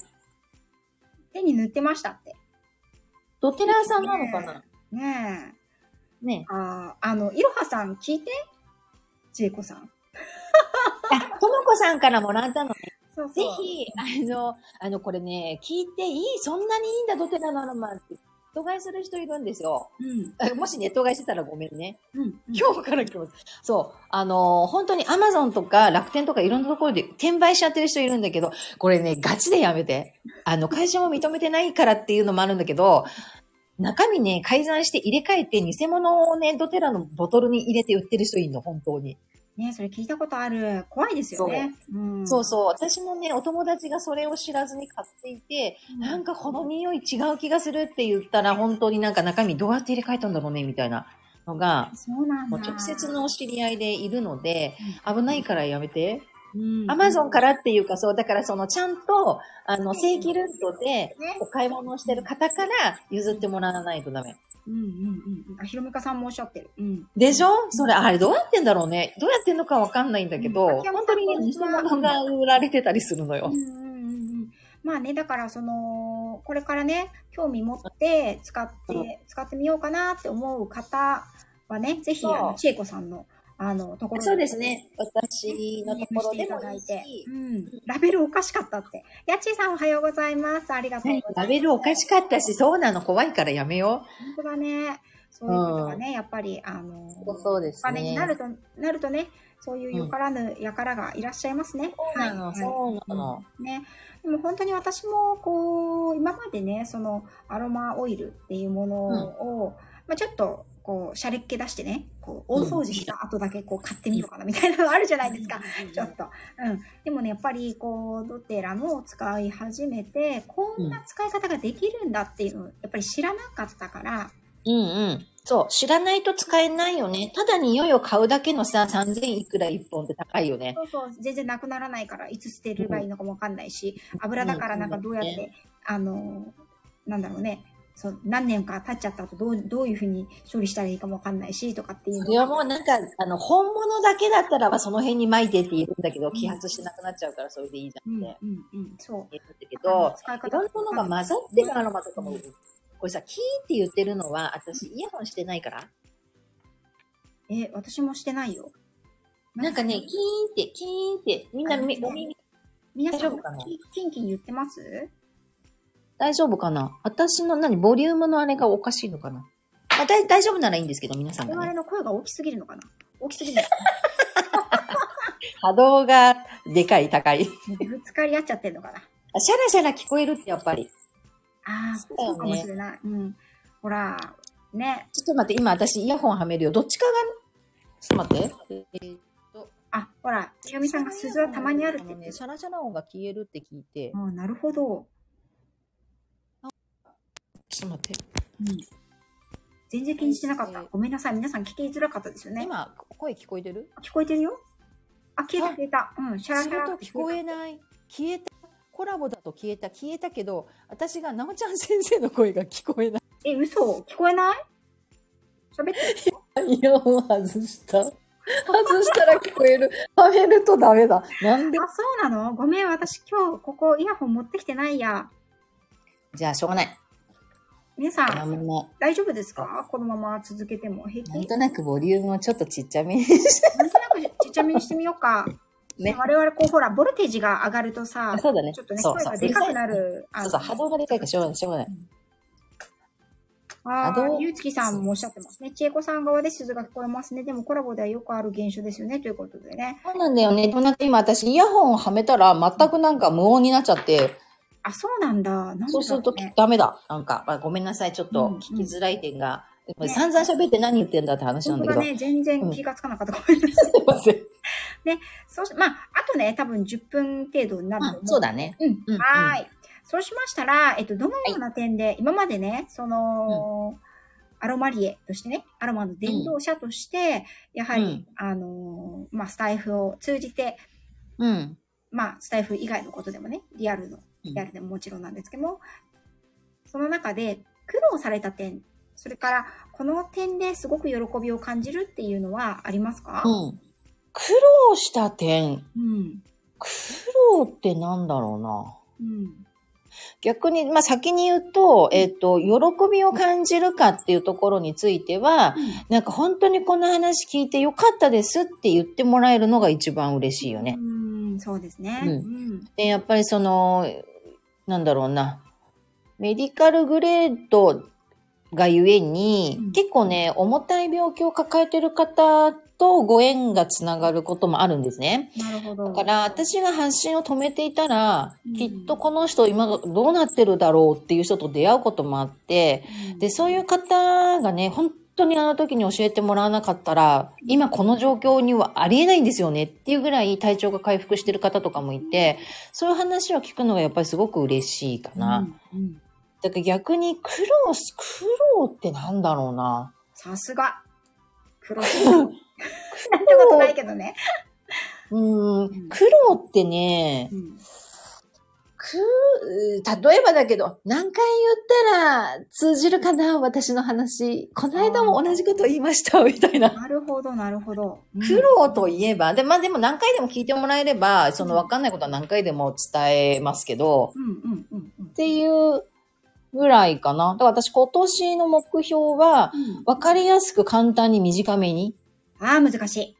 手に塗ってましたって。ドテラーさんなのかな？ねえ。ねあー、あの、いろはさん聞いて？ちえこさん。<laughs> あ、ともこさんからもらったのね。そうそう。ぜひ、あの、あの、これね、聞いていい？そんなにいいんだ、ドテラのアロマって。ト買いする人いるんですよ。うん。もしネット買いしてたらごめんね。うん。今日から来ます。そう。あのー本当にアマゾンとか楽天とかいろんなところで転売しちゃってる人いるんだけど、これね、ガチでやめて。あの、会社も認めてないからっていうのもあるんだけど、中身ね、改ざんして入れ替えて偽物をね、ドテラのボトルに入れて売ってる人いるの、本当に。ねそれ聞いたことある。怖いですよね。うん。そうそう。私もね、お友達がそれを知らずに買っていて、うんなんかこの匂い違う気がするって言ったら、本当になんか中身どうやって入れ替えたんだろうね、みたいなのが、そうなんだ。もう直接のお知り合いでいるので、危ないからやめて。うん、アマゾンからっていうかそう、だからそのちゃんと、あの、正規ルートでねお買い物をしてる方から譲ってもらわないとダメ。うんうんうんうん。あ、ひろみかさんもおっしゃってる。うん。でしょ？それ、あれどうやってんだろうね。どうやってんのかわかんないんだけど、うん本当にね、偽物が売られてたりするのようん。うんうんうん。まあね、だからその、これからね、興味持って使って、使ってみようかなって思う方はね、ぜひ、あの、ちえこさんの、あの、ところそうですね。私のところでもいいしうん。ラベルおかしかったって。やっちーさんおはようございます。ありがとうございます。ラベルおかしかったし、そうなの怖いからやめよ本当だね。そういうことがね、やっぱり、あの、う。そうですお金になると、なるとね、そういうよからぬ輩がいらっしゃいますね。そうなの、はいそうなの。ね。でも本当に私も、こう、今までね、そのアロマオイルっていうものを、まあちょっと、こう、シャレっ気出してね、こう、大掃除した後だけこう買ってみようかなみたいなのあるじゃないですか。ちょっと。うん。でもね、やっぱり、こう、ドテラのを使い始めて、こんな使い方ができるんだっていうのを、やっぱり知らなかったから、うんうん。そう、知らないと使えないよね。ただに匂いを買うだけのさ、3000いくら1本って高いよね。そうそう、全然なくならないから、いつ捨てればいいのかもわかんないし、油だからなんかどうやって、うんあの、なんだろうね、そう何年か経っちゃった後どう、どういうふうに処理したらいいかもわかんないし、とかっていうそれはもうなんか、あの、本物だけだったらばその辺に巻いてって言うんだけど、ん。揮発しなくなっちゃうからそれでいいじゃうんん、ってうん、うん、そう。言うんだけど、使い方。いろんなものが混ざってるアロマとかもうん、これさ、キーって言ってるのは、私イヤホンしてないから？え、私もしてないよ。なんかね、キーンって、キーンって、みんなみあお耳皆さんキンキン言ってます？大丈夫かな？私の何、ボリュームのあれがおかしいのかな？あ大大丈夫ならいいんですけど、皆さん我がね。々の声が大きすぎるのかな？大きすぎる波動がでかい、高い。なぶつかり合っちゃってんのかな？あシャラシャラ聞こえるってやっぱり。ああ、そうだよねそうかもしれない。うん。ほら、ね。ちょっと待って、今私イヤホンはめるよ。どっちかが、ちょっと待って。えーっと、あ、ほら、ひろみさんが鈴はたまにあるって言ってね、るシャラシャラ音が消えるって聞いて。ああ、なるほど。ちょっと待って。うん。全然気にしてなかった。ごめんなさい。皆さん聞きづらかったですよね。今、声聞こえてる？聞こえてるよあ、消えた消えた。うん、シャラシャラ聞こえない。消えた。コラボだと消えた。消えたけど、私がなおちゃん先生の声が聞こえない。え、嘘聞こえない？喋ってるイヤホン外した。外したら聞こえる。はめるとダメだ。なんで？あ、そうなの？ごめん、私今日ここイヤホン持ってきてないや。じゃあ、しょうがない。皆さあん、の大丈夫ですか？このまま続けても平気？なんとなくボリュームをちょっとちっちゃめにして。なんとなくちっちゃめにしてみようか。ね我々こう、ほら、ボルテージが上がるとさ、そうだね。ちょっとね、声がでかくなる。あそうそう、波動がでかいからしょうがない、しょうがない。ああ、ゆうつきさんもおっしゃってますね。ちえこさん側で鈴が聞こえますね。でもコラボではよくある現象ですよね。ということでね。そうなんだよね。でもなんか今私イヤホンをはめたら全くなんか無音になっちゃって、あ、そうなんだ。なんだろねそうするとダメだ。なんか、まあ、ごめんなさい。ちょっとうん聞きづらい点が。散々喋って何言ってんだって話なんだけど。ね。全然気がつかなかった。ごめんなさい。すいません。そうし、まあ、あとね、多分10分程度になると思あそうだね。うん。うんはーい。そうしましたら、えっと、どのような点で、今までね、その、アロマリエとしてね、アロマの伝道者として、やはり、うんあのーまあ、スタイフを通じて、うん。まあ、スタイフ以外のことでもね、リアルの、うんリアルでももちろんなんですけども、その中で苦労された点、それから、この点ですごく喜びを感じるっていうのはありますか？うん。苦労した点。うん。苦労ってなんだろうな。うん。逆に、まあ、先に言うと、えっ、と、喜びを感じるかっていうところについては、なんか本当にこの話聞いてよかったですって言ってもらえるのが一番嬉しいよね。うん、そうですね。うんうん。で、やっぱりその、なんだろうな、メディカルグレードがゆえに、うん結構ね、重たい病気を抱えてる方とご縁がつながることもあるんですね。なるほど。だから、私が発信を止めていたら、うんきっとこの人今どうなってるだろうっていう人と出会うこともあって、うん、で、そういう方がね、本当にあの時に教えてもらわなかったら、今この状況にはありえないんですよねっていうぐらい体調が回復してる方とかもいて、そういう話を聞くのがやっぱりすごく嬉しいかな。うんうんだから逆に苦労す、苦労ってなんだろうな。さすが。黒字。なんてことないけどね。うん、苦労ってねう、んく、例えばだけど、何回言ったら通じるかな私の話。この間も同じこと言いました、みたいな。なるほど、なるほど。苦労といえば、で、まあでも何回でも聞いてもらえれば、その分かんないことは何回でも伝えますけど、っ。ていうぐらいかな。だから私今年の目標は、うん分かりやすく簡単に短めに。ああ、難し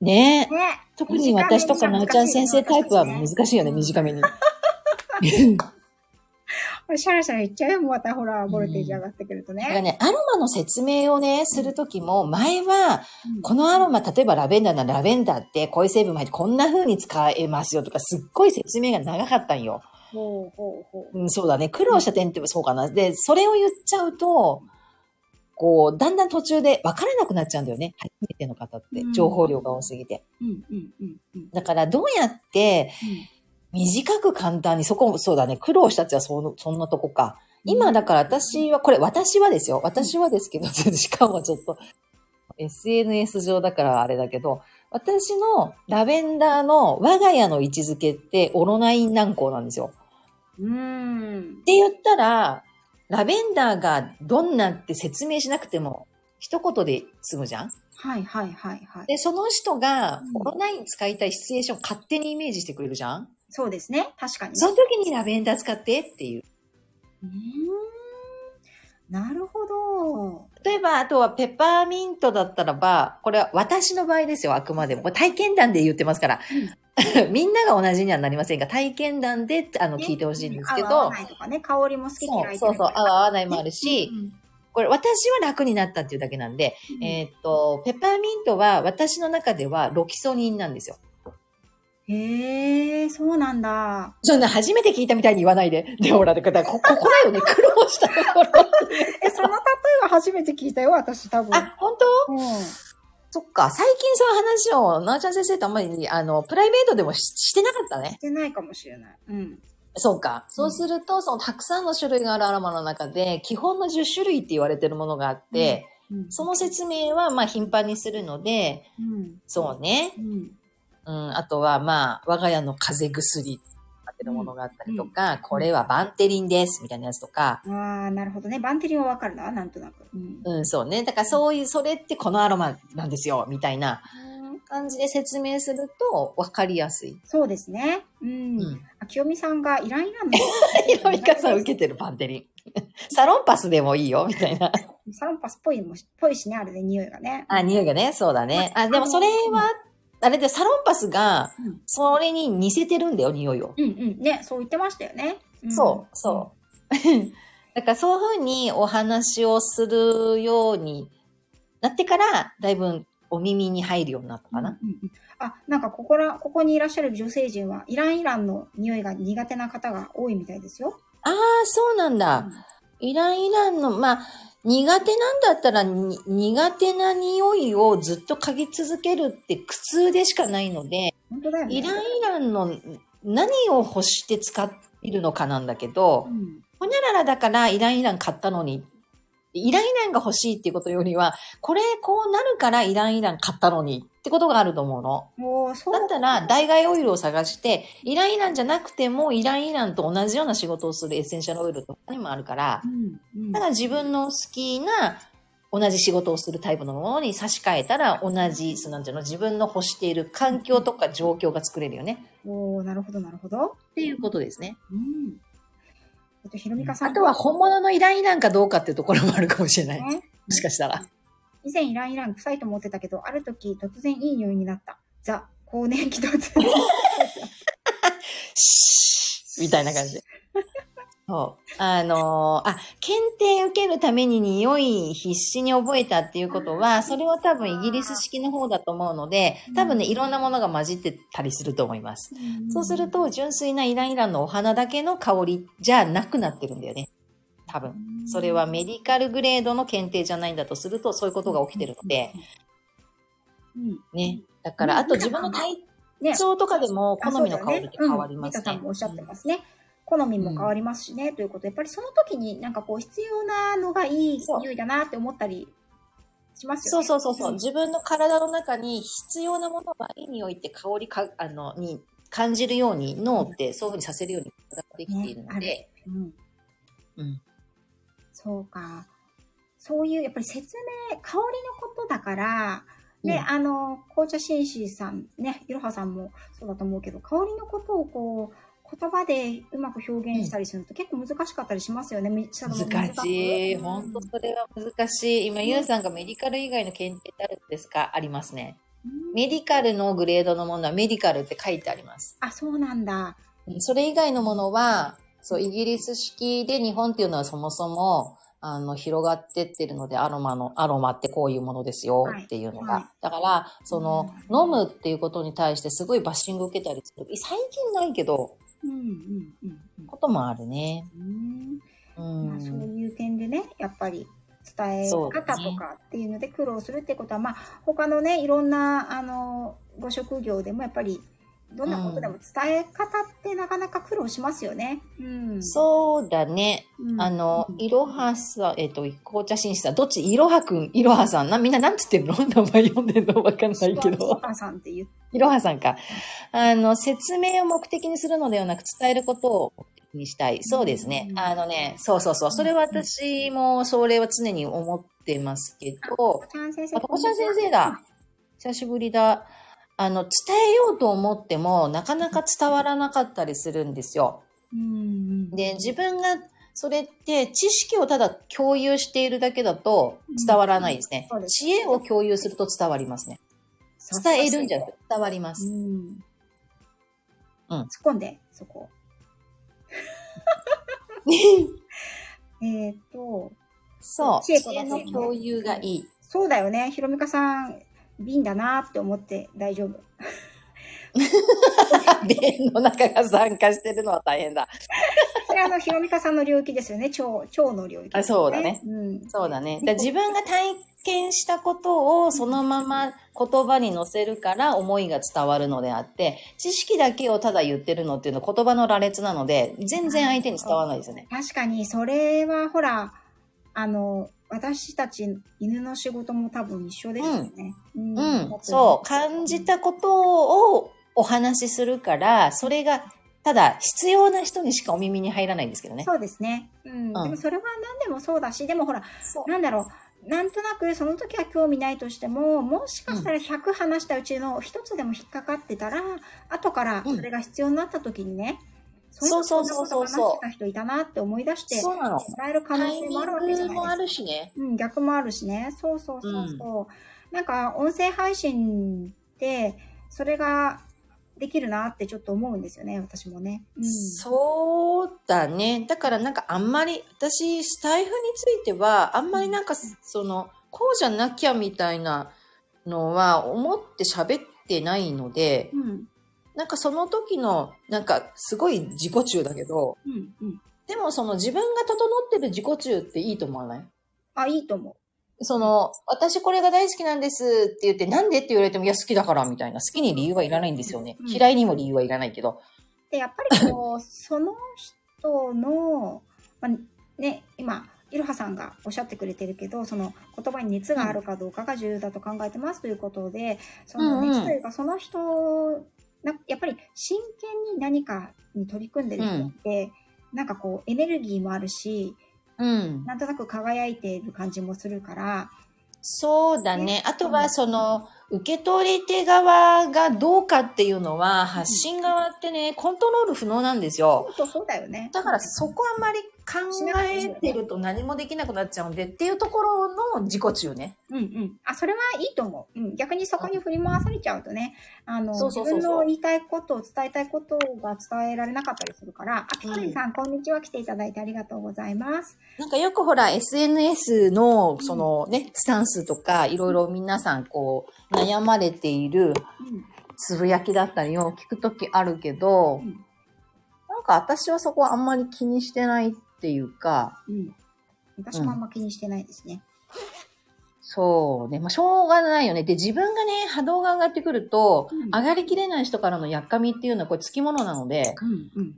ねい。ね。特に私とかなおちゃん先生タイプは難しいよね、短めに。<laughs> シャラシャラ言っちゃうよ、またほら、ボルテージ上がってくるとね。だからね、アロマの説明をね、するときも、前は、うんこのアロマ、例えばラベンダーならラベンダーって、こういう成分入ってこんな風に使えますよとか、すっごい説明が長かったんよ。ほうほうほう。うん、そうだね。苦労した点ってそうかな。で、それを言っちゃうと、こう、だんだん途中で分からなくなっちゃうんだよね。初めての方ってう。ん情報量が多すぎて。うんうんうんうんだから、どうやって、短く簡単に、そこも、そうだね。苦労したってはその、そんなとこか。今、だから私は、これ私はですよ。私はですけど、しかもちょっと、SNS 上だからあれだけど、私のラベンダーの我が家の位置づけってオロナイン軟膏なんですよ。うん。うんって言ったら、ラベンダーがどんなって説明しなくても、一言で済むじゃんはいはいはいはい。で、その人がうんオロナイン使いたいシチュエーションを勝手にイメージしてくれるじゃんそうですね。確かにね。その時にラベンダー使ってっていう。うーん。なるほど。例えば、あとはペッパーミントだったらば、これは私の場合ですよ、あくまでも。これ体験談で言ってますから。<laughs> みんなが同じにはなりませんが、体験談で、あの、聞いてほしいんですけど合わ、ないとかね、香りも好き嫌いそうそうそう、合う合わないもあるし、うんこれ私は楽になったっていうだけなんで、うんえーっと、ペッパーミントは私の中ではロキソニンなんですよ。へえ、そうなんだ。そんな初めて聞いたみたいに言わないで。で、ほら、だからこ、ここだよね、<laughs> 苦労したところ。え、その例えは初めて聞いたよ、私多分。あ、本当？うん。そっか、最近そういう話を、なあちゃん先生とあんまり、あの、プライベートでもししてなかったねし。てないかもしれない。うん。そうか。そうすると、そのたくさんの種類があるアロマの中で、基本の10種類って言われてるものがあって、うんその説明はまあ頻繁にするので、うん。そうね。うん。うん、あとはまあ、我が家の風邪薬ってるものがあったりとか、うんこれはバンテリンです、みたいなやつとか、ああ、なるほどね。バンテリンはわかるな、なんとなく。うん。うん、そうね。だからそういう、それってこのアロマなんですよ、みたいな感じで説明すると分かりやすい。そうですね。うん。うん。あ清美さんがイランイランの。ひろみかさん受けてるバンテリン。<laughs> サロンパスでもいいよ、みたいな。<laughs> サロンパスっぽいぽいしね、あれで匂いがね。あ、匂いがね、そうだね。あ、でもそれは、あれでサロンパスが、うん。それに似せてるんだよ、匂いを。うんうん。ね、そう言ってましたよね。んそう、そう。<laughs> だからそういうふうにお話をするようになってから、だいぶお耳に入るようになったかな。うんうんうんあ、なんかここら、ここにいらっしゃる女性陣は、イランイランの匂いが苦手な方が多いみたいですよ。ああ、そうなんだ。イランイランの、まあ、苦手なんだったら、に苦手な匂いをずっと嗅ぎ続けるって苦痛でしかないので、本当だよね。イランイランの何を欲して使っているのかなんだけどう、ん。ほにゃららだからイランイラン買ったのに、イランイランが欲しいっていうことよりは、これこうなるからイランイラン買ったのにってことがあると思うの。もう、そうだったら、代替オイルを探して、イランイランじゃなくても、イランイランと同じような仕事をするエッセンシャルオイルとかにもあるからう、ん。うんだから自分の好きな同じ仕事をするタイプのものに差し替えたら、同じ、そうなんていうの、自分の欲している環境とか状況が作れるよね。おーなるほど、なるほど。っていうことですね。うん。あと、ひろみかさん。あとは本物のイランイランかどうかっていうところもあるかもしれない。もね。しかしたら。以前イランイラン臭いと思ってたけど、ある時突然いい匂いになった。ザ、更年期突然。<laughs> みたいな感じで。そう。あのーあ、検定受けるために匂い必死に覚えたっていうことは、それは多分イギリス式の方だと思うので、多分ね、いろんなものが混じってたりすると思います。そうすると、純粋なイランイランのお花だけの香りじゃなくなってるんだよね。多分。それはメディカルグレードの検定じゃないんだとすると、そういうことが起きてるので、うん、ね。だから、あと自分の体ね、調とかでも好みの香りって変わりますねん。もおっしゃってますね。好みも変わりますしね、ということで、やっぱりその時になんかこう必要なのがいいそう匂いだなって思ったりしますそうよね。そうそうそう。自分の体の中に必要なものがいい匂いって香りか、あの、に感じるように脳ってそういうふうにさせるようにできているので、うん。うん。そうか。そういう、やっぱり説明、香りのことだから、ね、うんあの、紅茶紳士さん、ね、いろはさんもそうだと思うけど、香りのことをこう、言葉でうまく表現したりすると結構難しかったりしますよね。難しい。うん本当それは難しい。今、ゆうさんがメディカル以外の検定ってあるんですか？ありますね。メディカルのグレードのものはメディカルって書いてあります。あ、そうなんだ。それ以外のものは、そう、イギリス式で日本っていうのはそもそも、あの、広がってってるので、アロマの、アロマってこういうものですよはいっていうのが。はいだから、その、飲むっていうことに対してすごいバッシング受けたりする。最近ないけど、こともあるね。うんうまあ、そうんいう点でね、やっぱり伝え方とかっていうので苦労するってことは、まあ、他のね、いろんな、あの、ご職業でもやっぱり、どんなことでも伝え方ってなかなか苦労しますよね。うん。そうだね。うんあのう、んいろはさん、えっ、と、紅茶紳士さん、どっち？いろはくん、いろはさんな、みんななんつってるの？<laughs> 名前読んでんのわかんないけおど。母さんって言う。いろはさんか。あの、説明を目的にするのではなく伝えることを目的にしたい。そうですねう。んあのね、そうそうそう。それは私も、それは常に思ってますけど。あ、とこちゃん先生だ。久しぶりだ。あの、伝えようと思っても、なかなか伝わらなかったりするんですよ。うんうん。で、自分が、それって知識をただ共有しているだけだと伝わらないですねうんす知恵を共有すると伝わりますね。伝えるんじゃなくて伝わりまうす。ん。うん突っ込んで、そこ。<laughs> えっと、そう。知恵の共有がいい。そうだよね。ひろみかさん、瓶だなって思って大丈夫。<laughs> 弁の中が参加してるのは大変だ。それあの、ひろみかさんの領域ですよね。腸、腸の領域、あそうだね。うん。そうだね。だ自分が体験したことをそのまま言葉に載せるから思いが伝わるのであって、知識だけをただ言ってるのっていうのは言葉の羅列なので、全然相手に伝わらないですよね。確かに、それはほら、あの、私たち犬の仕事も多分一緒ですよね。うんうん、そう。感じたことをお話しするから、それが、ただ必要な人にしかお耳に入らないんですけどね。そうですね。うん。でもそれは何でもそうだし、でもほら。なんだろう、なんとなくその時は興味ないとしても、もしかしたら100話したうちの1つでも引っかかってたら、後からそれが必要になった時にね、そうそうそうそうそう話してた人いたなって思い出して、そうなの。もらえる可能性もあるわけじゃないですか。るしね。うん、逆もあるしね。そうそうそうそう。なんか、音声配信って、それができるなってちょっと思うんですよね、私もね。うん。そうだね。だからなんかあんまり、私、スタイフについては、あんまりなんか、その、こうじゃなきゃみたいなのは思って喋ってないので、うん。なんかその時の、なんかすごい自己中だけど、うん。うん。でもその自分が整ってる自己中っていいと思わない？あ、いいと思その、私これが大好きなんですって言って、なんでって言われても、いや、好きだからみたいな。好きに理由はいらないんですよね。うん嫌いにも理由はいらないけど。う。で、やっぱりこう、その人の、まあ、ね、今、いろはさんがおっしゃってくれてるけど、その言葉に熱があるかどうかが重要だと考えてますということで、その熱というか、その人、なやっぱり真剣に何かに取り組んでる人って、なんかこう、エネルギーもあるし、うん。なんとなく輝いている感じもするから、そうだね。あとは、その、受け取り手側がどうかっていうのは、発信側ってね、コントロール不能なんですよ。そうだよね。だからそこあんまり考えてると何もできなくなっちゃうんでっていうところの自己中ね。うんうん。あ、それはいいと思う。うん。逆にそこに振り回されちゃうとね、あの、自分の言いたいことを伝えたいことが伝えられなかったりするから、あ、ピコリンさん、こんにちは。来ていただいてありがとうございます。なんかよくほら SNS のそのね、スタンスとかいろいろ皆さんこう悩まれているうん。つぶやきだったりを聞くときあるけど、うんなんか私はそこはあんまり気にしてないっていうか、うん。私もあんま気にしてないですね。そうね。まあ、しょうがないよね。で、自分がね、波動が上がってくると、うん上がりきれない人からのやっかみっていうのはこれ付き物なので、うんうん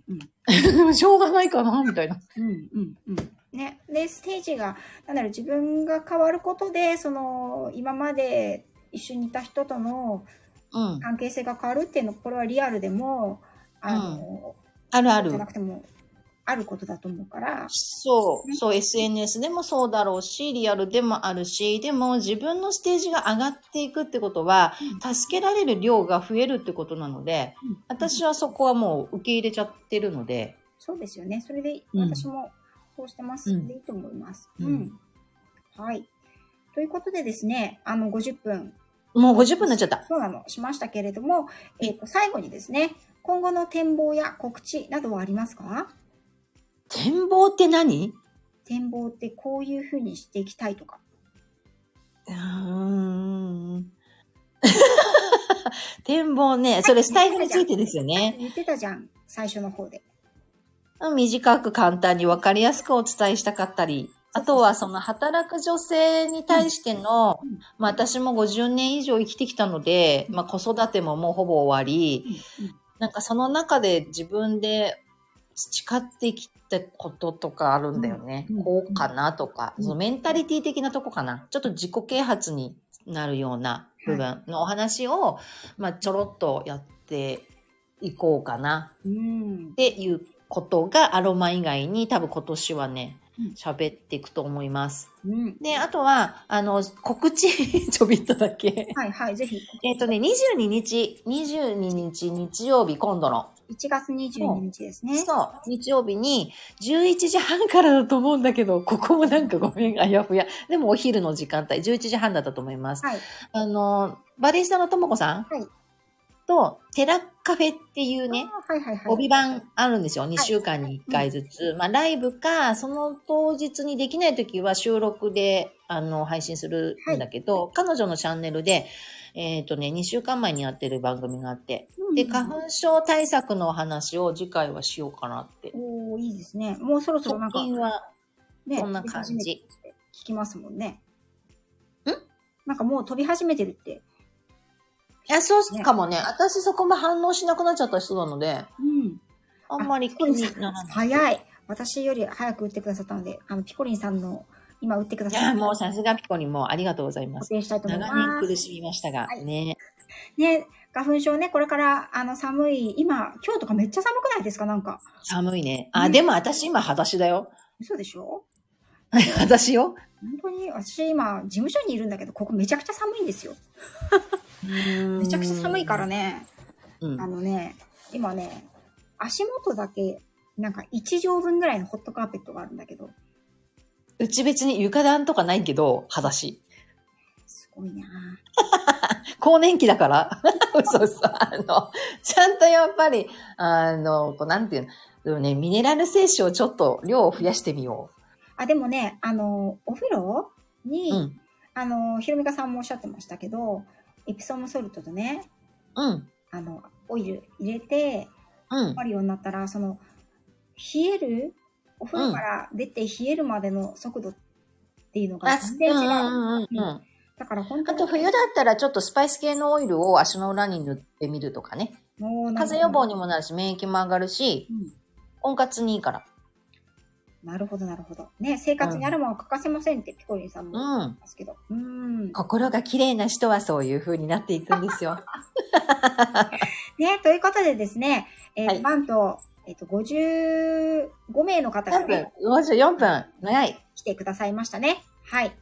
うん。<laughs> しょうがないかな、みたいな。うんうんうん。ね。で、ステージが、なんだろう、自分が変わることで、その、今まで一緒にいた人とのうん。関係性が変わるっていうの、これはリアルでも、あの、あるあるじゃ。なくても、あることだと思うから、そう、ねそう、SNS でもそうだろうし、リアルでもあるし、でも自分のステージが上がっていくってことは、助けられる量が増えるってことなので、私はそこはもう受け入れちゃってるので、そうですよね。それでうん私もそうしてます。うんでいいと思います。ううんん。はい。ということでですね、あの、50分、もう50分になっちゃった。そうなの、しましたけれども、えっ、と、最後にですね、今後の展望や告知などはありますか？展望って何？展望ってこういうふうにしていきたいとか。うーん。<laughs> 展望ね、それスタイフについてですよね。言ってたじゃん、最初の方で。短く簡単に分かりやすくお伝えしたかったり、あとはその働く女性に対しての、うん。まあ私も50年以上生きてきたので、まあ子育てももうほぼ終わり、なんかその中で自分で培ってきたこととかあるんだよね。うんこうかなとか、うんそのメンタリティ的なとこかな。ちょっと自己啓発になるような部分のお話を、まあちょろっとやっていこうかなうん。っていうことがアロマ以外に多分今年はねうん、喋っていくと思います。うん。で、あとは、あの、告知 <laughs> ちょびっとだけ。はいはい、ぜひ。えっとね、22日、22日日曜日、今度の。1月22日ですね。そう、日曜日に11時半からだと思うんだけど、ここもなんかごめん、あやふや。でもお昼の時間帯、11時半だったと思います。はい。あの、バリスタのともこさん、はいと、テラカフェっていうね、はいはいはい。帯番あるんですよ。2週間に1回ずつ。まあ、ライブか、その当日にできないときは収録で、あの、配信するんだけど、彼女のチャンネルで、えっ、とね、2週間前にやってる番組があって、うんで、花粉症対策のお話を次回はしようかなって。おーいいですね。もうそろそろなんか、は、ね、そんな感じ聞きますもんね。ん？なんかもう飛び始めてるって。いや、そうかもね。私そこも反応しなくなっちゃった人なので、うん。あんまり気にならない。早い。私より早く打ってくださったので、あの、ピコリンさんの今打ってくだいや、さったもうさすがピコにもありがとうございます。固定したいと思い長ます。年苦しみましたが、はいね。ね、花粉症ね、これから、あの、寒い、今、今日とかめっちゃ寒くないですかなんか。寒いね。あ、うんでも私今裸足だよ。嘘でしょ？裸足よ。本当に、私今、事務所にいるんだけど、ここめちゃくちゃ寒いんですよ。めめちゃくちゃ寒いから。ね、うんあ。のね、今ね、足元だけ、なんか1畳分ぐらいのホットカーペットがあるんだけど、うち別に床暖とかないけど、裸足。すごいなぁ <laughs> 更年期だから。そうそう。あの、ちゃんとやっぱり、あの、こうなんていうの。でもね、ミネラル摂取をちょっと量を増やしてみよあ、でもね、あの、お風呂に、う。うん。あの、ひろみかさんもおっしゃってましたけど、エプソムソルトとね、うん。あの、オイル入れて、うん。あるようになったら、その、冷えるお風呂から出て冷えるまでの速度っていうのがあ、全然違う。うんうんうんうん。だから本当に。あと冬だったらちょっとスパイス系のオイルを足の裏に塗ってみるとかね。風邪予防にもなるし、免疫も上がるし、うん温活にいいから。なるほど、なるほど。ね、生活にあるものは欠かせませんってピコリンさんも言ってうん。ますけど。うん。心が綺麗な人はそういう風になっていくんですよ。<laughs> ね、ということでですね、えーはいなんと、えっ、と、55名の方が、4分ね、、54分、長い。来てくださいましたね。はい。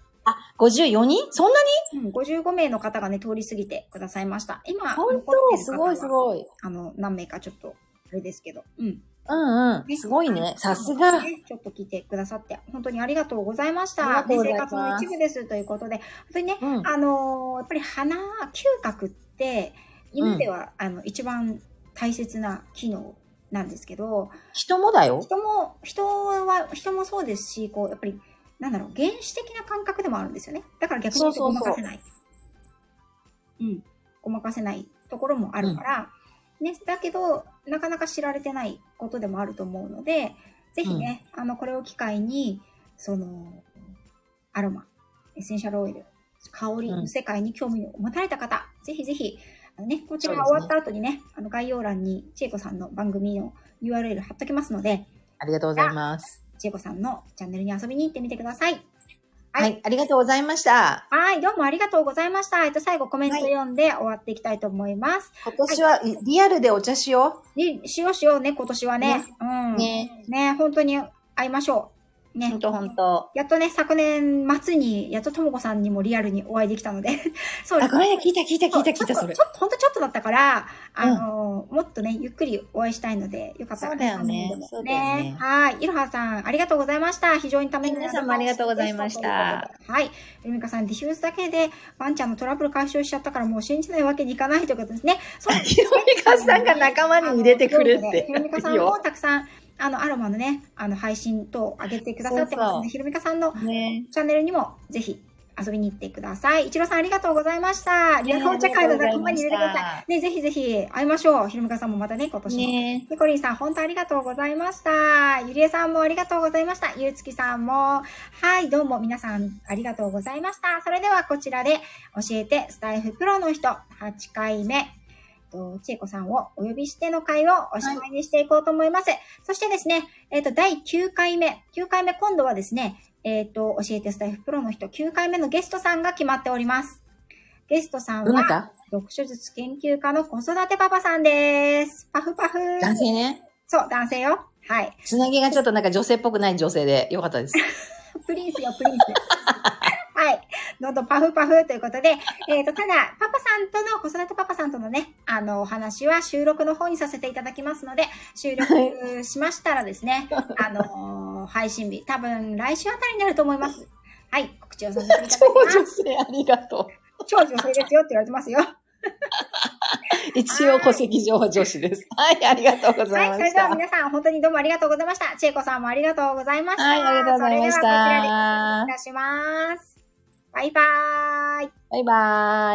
54人？そんなうん、55名の方がね、通り過ぎてくださいました。今、に？本残って当すごいすごい。あの、何名かちょっと、あれですけど。うん。うんうん。すごいね。さすが。ねちょっと聞いてくださって、本当にありがとうございました。ありがとうございねます生活の一部ですということで、本当にね、うん。あのーやっぱり鼻、嗅覚って、犬では、あの、一番大切な機能なんですけど、人もだよ。人も、人は、人もそうですし、こう、やっぱり、なんだろう、原始的な感覚でもあるんですよね。だから逆に言うとそうそうそうごまかせない。うん。ごまかせないところもあるから、ね、だけど、なかなか知られてないことでもあると思うので、ぜひね、あの、これを機会に、その、アロマ、エッセンシャルオイル、香りの世界に興味を持たれた方、ぜひぜひ、あのね、こちらが終わった後にね、あの概要欄に千恵子さんの番組の URL 貼っときますので、ありがとうございます。千恵子さんのチャンネルに遊びに行ってみてください。ははいい、ありがとうございました。はい、どうもありがとうございました。えっと、最後コメント読んで終わっていきたいと思います。今年はリアルでお茶しよにしようしようね、今年はね。うん。う。ね。ね、本当に会いましょう。ねほん。とほんと。やっとね、昨年末に、やっとともこさんにもリアルにお会いできたので、<laughs> そうあ、ごめんね、聞いた聞いた聞いた聞いた、それちょっと、ほんとちょっとだったから、あの、もっとね、ゆっくりお会いしたいので、よかったら。そうだよねそうだよねはい。いろはさん、ありがとうございました。非常にためになる皆さんもありがとうございましたはい。ゆみかさん、ディフューズだけで、ワンちゃんのトラブル解消しちゃったから、もう信じないわけにいかないということですね。そうなんですひろみかさんが仲間に入れてくるって。ひろみかさんもたくさん、あの、アロマのね、あの、配信等上げてくださってますので、ひろみかさんのね。チャンネルにもぜひ遊びに行ってください。一郎さんありがとうございました。リアルお茶会の仲間に入れてください。ね、ぜひぜひ会いましょう。ひろみかさんもまたね、今年も。ねニコリンさん、本当ありがとうございました。ゆりえさんもありがとうございました。ゆうつきさんも。はい、どうも皆さんありがとうございました。それではこちらで教えてスタイフプロの人8回目。とちえこさんをお呼びしての会をおしまいにしていこうと思います。そしてですね、えっ、と、第9回目。9回目、今度はですね、えっ、と、教えてスタイフプロの人9回目のゲストさんが決まっております。ゲストさんは、読書術研究家の子育てパパさんです。パフパフ。男性ね。そう、男性よ。はい。つなぎがちょっとなんか女性っぽくない女性でよかったです。<laughs> プリンスよ、プリンス。はい。どんどんパフパフということで、えっ、と、ただ、パパさんとの、子育てパパさんとのね、あの、お話は収録の方にさせていただきますので、収録しましたらですね、あのー配信日、多分来週あたりになると思います。はい。告知をさせていただき超ます。女性ありがと超女性ですよって言われてますよ。う。一応戸籍上は女子です。はい、ありがとうございはい。そました。れでは皆さん、本当にどうもありがとうございました。ちえこさんもありがとうございました。はい、ありがとうございましそれではこちらでたい。たします。バイバーイ。バイバーイ。